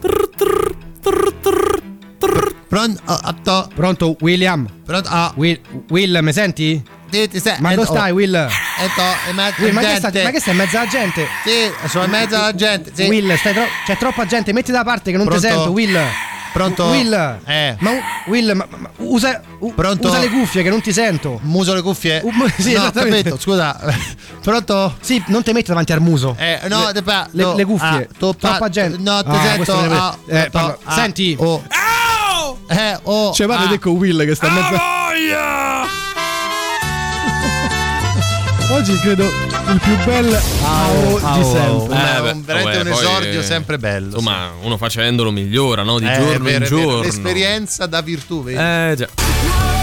Pronto? Oh, atto. Pronto, William? Pronto? Ah. Will, Will, mi senti? Sì, ti sei- Ma eh, dove oh. stai, Will? Eh, to, è mezza Will, ma, che sta, ma che stai in mezzo alla gente? Sì, sono in mezzo alla gente. Sì. Will, stai tro- c'è troppa gente, metti da parte che non Pronto? ti sento, Will. Pronto? Will. Eh. Ma Will, ma, ma- usa, u- Pronto? usa le cuffie che non ti sento. Muso le cuffie? Uh, mu- sì, no, esattamente. capito, scusa. Pronto? Sì, non ti metti davanti al muso. Eh, no, le, te pa- le, no, le cuffie. ah, tu pa- troppa gente. No, ti Ah, sento. ah, eh, parla- ah, Senti. Oh. Eh, oh. Cioè, vado ah. con Will che sta in mezzo. Oggi credo il più bel AO di sempre. Eh, beh, un- veramente vabbè, un poi, esordio eh, sempre bello. Insomma, uno facendolo migliora, no? Di sì. Eh, giorno è vero, in giorno. L'esperienza da virtù, vedi? Eh già.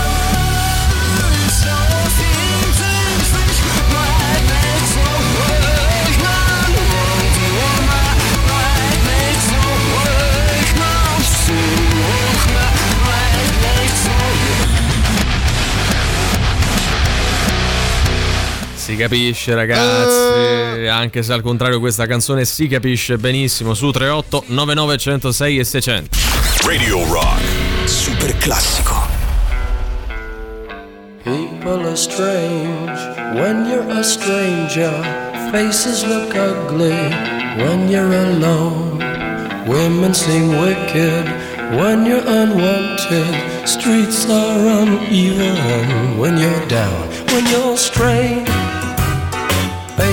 Si capisce ragazzi, anche se al contrario questa canzone si capisce benissimo su 38 99 106 e 600. Radio Rock. Super classico. People are strange when you're a stranger. Faces look ugly when you're alone. Women seem wicked when you're unwanted. Streets are uneven when you're down. When you're strange,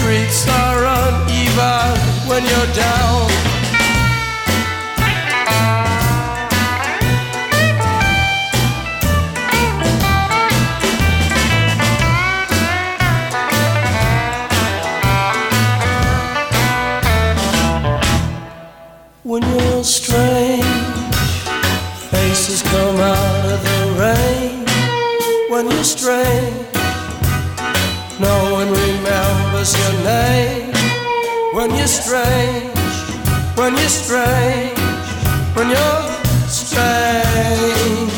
Streets are uneven when you're down. When you're strange, faces come out of the rain. When you're strange, remembers your name. When you're strange, when you're strange, when you're strange.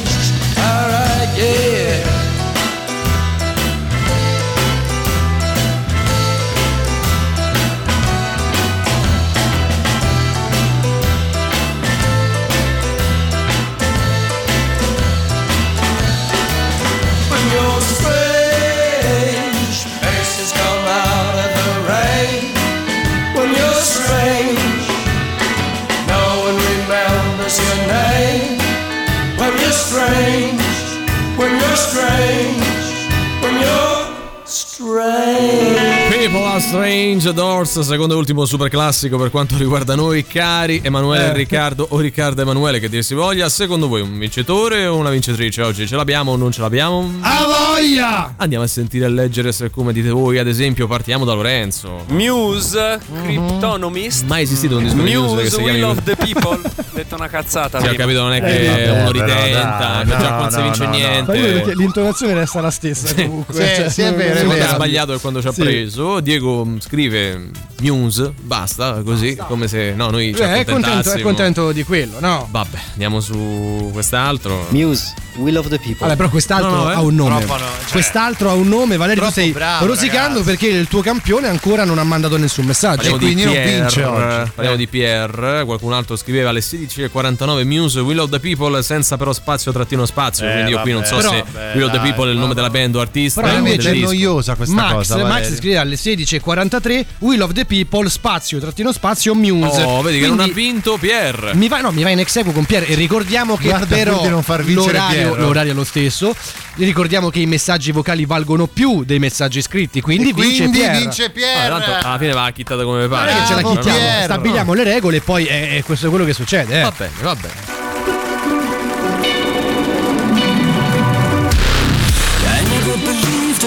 Strange Doors, secondo e ultimo super classico per quanto riguarda noi, cari Emanuele Eh. e Riccardo o Riccardo Emanuele, che dir si voglia. Secondo voi un vincitore o una vincitrice oggi? Ce l'abbiamo o non ce l'abbiamo? A voglia! Andiamo a sentire e leggere se come dite voi, ad esempio, partiamo da Lorenzo. Muse, Cryptonomist. Mai esistito un disco di Muse che Muse, si Will of the People. detto una cazzata. Sì, ho capito, non è che Eh, uno ridenta, dai, che già no, qua non si no, vince no, no. niente. L'intonazione resta la stessa comunque. Sì, cioè, sì, è vero, è che vero. ha sbagliato è quando ci ha Sì. preso. Diego scrive Muse, basta, così, come se no, noi ci Eh, è, contento, è contento di quello, no? Vabbè, andiamo su quest'altro. Muse, Will of the People. Vabbè, però quest'altro No, no, eh. ha un nome. No, cioè- quest'altro ha un nome, Valerio. Tu stai bravo, rosicando ragazzi. perché il tuo campione ancora non ha mandato nessun messaggio. Parliamo di quindi non vince oggi. Parliamo di Pierre, qualcun altro scriveva alle 16.49 Muse Will of the People senza però spazio trattino spazio, Eh, quindi io qui non so vabbè. se Però, Will of the vabbè, People è il nome della band o artista. Però nome invece è noiosa questa Max, cosa. Max scrive alle 16.43 Will of the People spazio trattino spazio Muse. Oh, vedi che Quindi non ha vinto Pierre. Mi va, no, mi va in ex equo con Pierre e ricordiamo che Guarda, però pur di non far vincere l'orario, l'orario è lo stesso. Ricordiamo che i messaggi vocali valgono più dei messaggi scritti, quindi, E vince quindi Pierre. vince Ah, Pierre. tanto alla fine va chittata come pare. che ce la Bravo, chittiamo, Pierre. stabiliamo le regole e poi è, è questo è quello che succede. Eh. Va bene, va bene.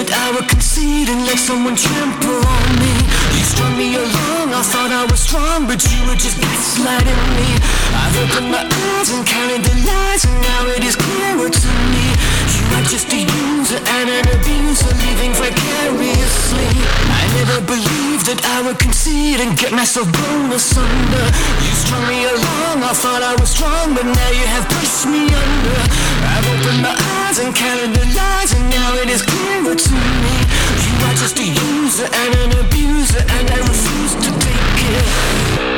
I would concede and let someone trample I thought I was strong, but you were just gaslighting me. I've opened my eyes and counted the lies, and now it is clearer to me. You are just a user and an abuser, living vicariously. I never believed that I would concede and get myself blown asunder. You strung me along, I thought I was strong, but now you have pushed me under. I've opened my eyes and counted the lies, and now it is clearer to me. Are just a user and an abuser, and I refuse to take it.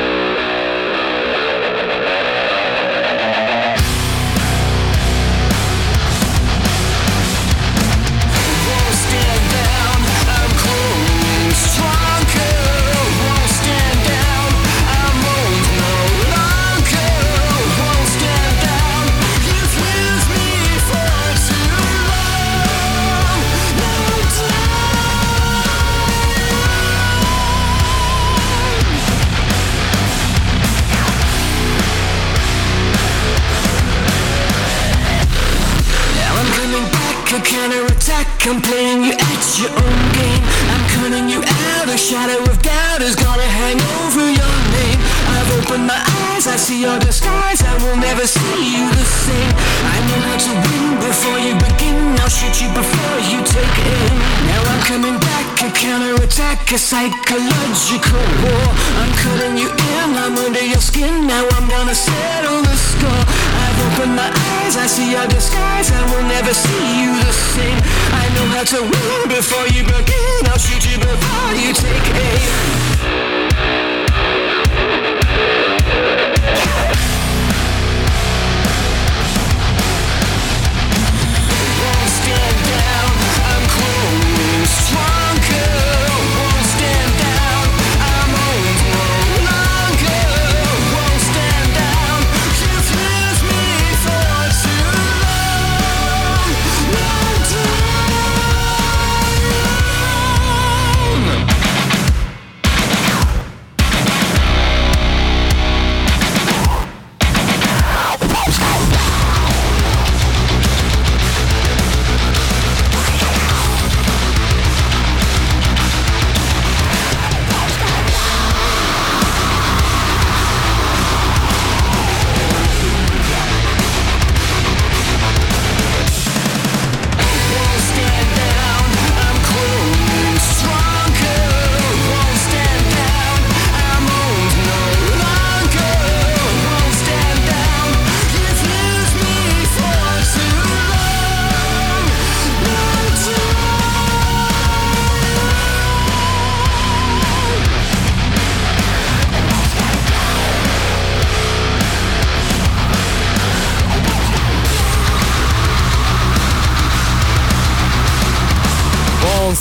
I'm playing you at your own game. I'm cutting you out, a shadow of doubt is gonna hang over your name. I've opened my eyes, I see your disguise. I will never see you the same. I know how to win before you begin. I'll shoot you before you take aim. Now I'm coming back, a counterattack, a psychological war. I'm cutting you in, I'm under your skin. Now I'm gonna settle the score. I've my eyes, I see your disguise. I will never see you the same. I know how to win before you begin. I'll shoot you before you take aim.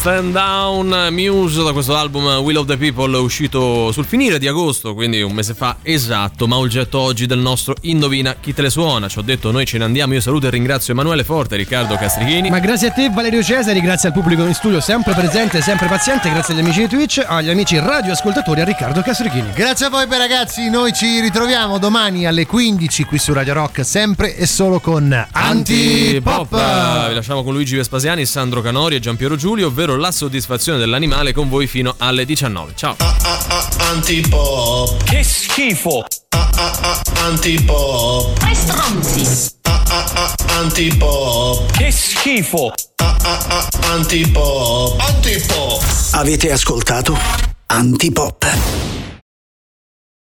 Stand Down Muse da questo album Will of the People uscito sul finire di agosto, quindi un mese fa esatto, ma oggetto oggi del nostro Indovina chi te le suona. Ci ho detto noi ce ne andiamo, io saluto e ringrazio Emanuele Forte Riccardo Castrichini. Ma grazie a te Valerio Cesari, grazie al pubblico in studio sempre presente, sempre paziente, grazie agli amici di Twitch, agli amici radioascoltatori a Riccardo Castrichini. Grazie a voi beh, ragazzi, noi ci ritroviamo domani alle 15 qui su Radio Rock, sempre e solo con Antipop. Vi lasciamo con Luigi Vespasiani, Sandro Canori e Giampiero Giulio, ovvero la soddisfazione dell'animale con voi fino alle 19. Ciao. Antipop. Che schifo! Antipop. Tre stronzi! Antipop. Che schifo! Antipop. Antipop. Avete ascoltato Antipop.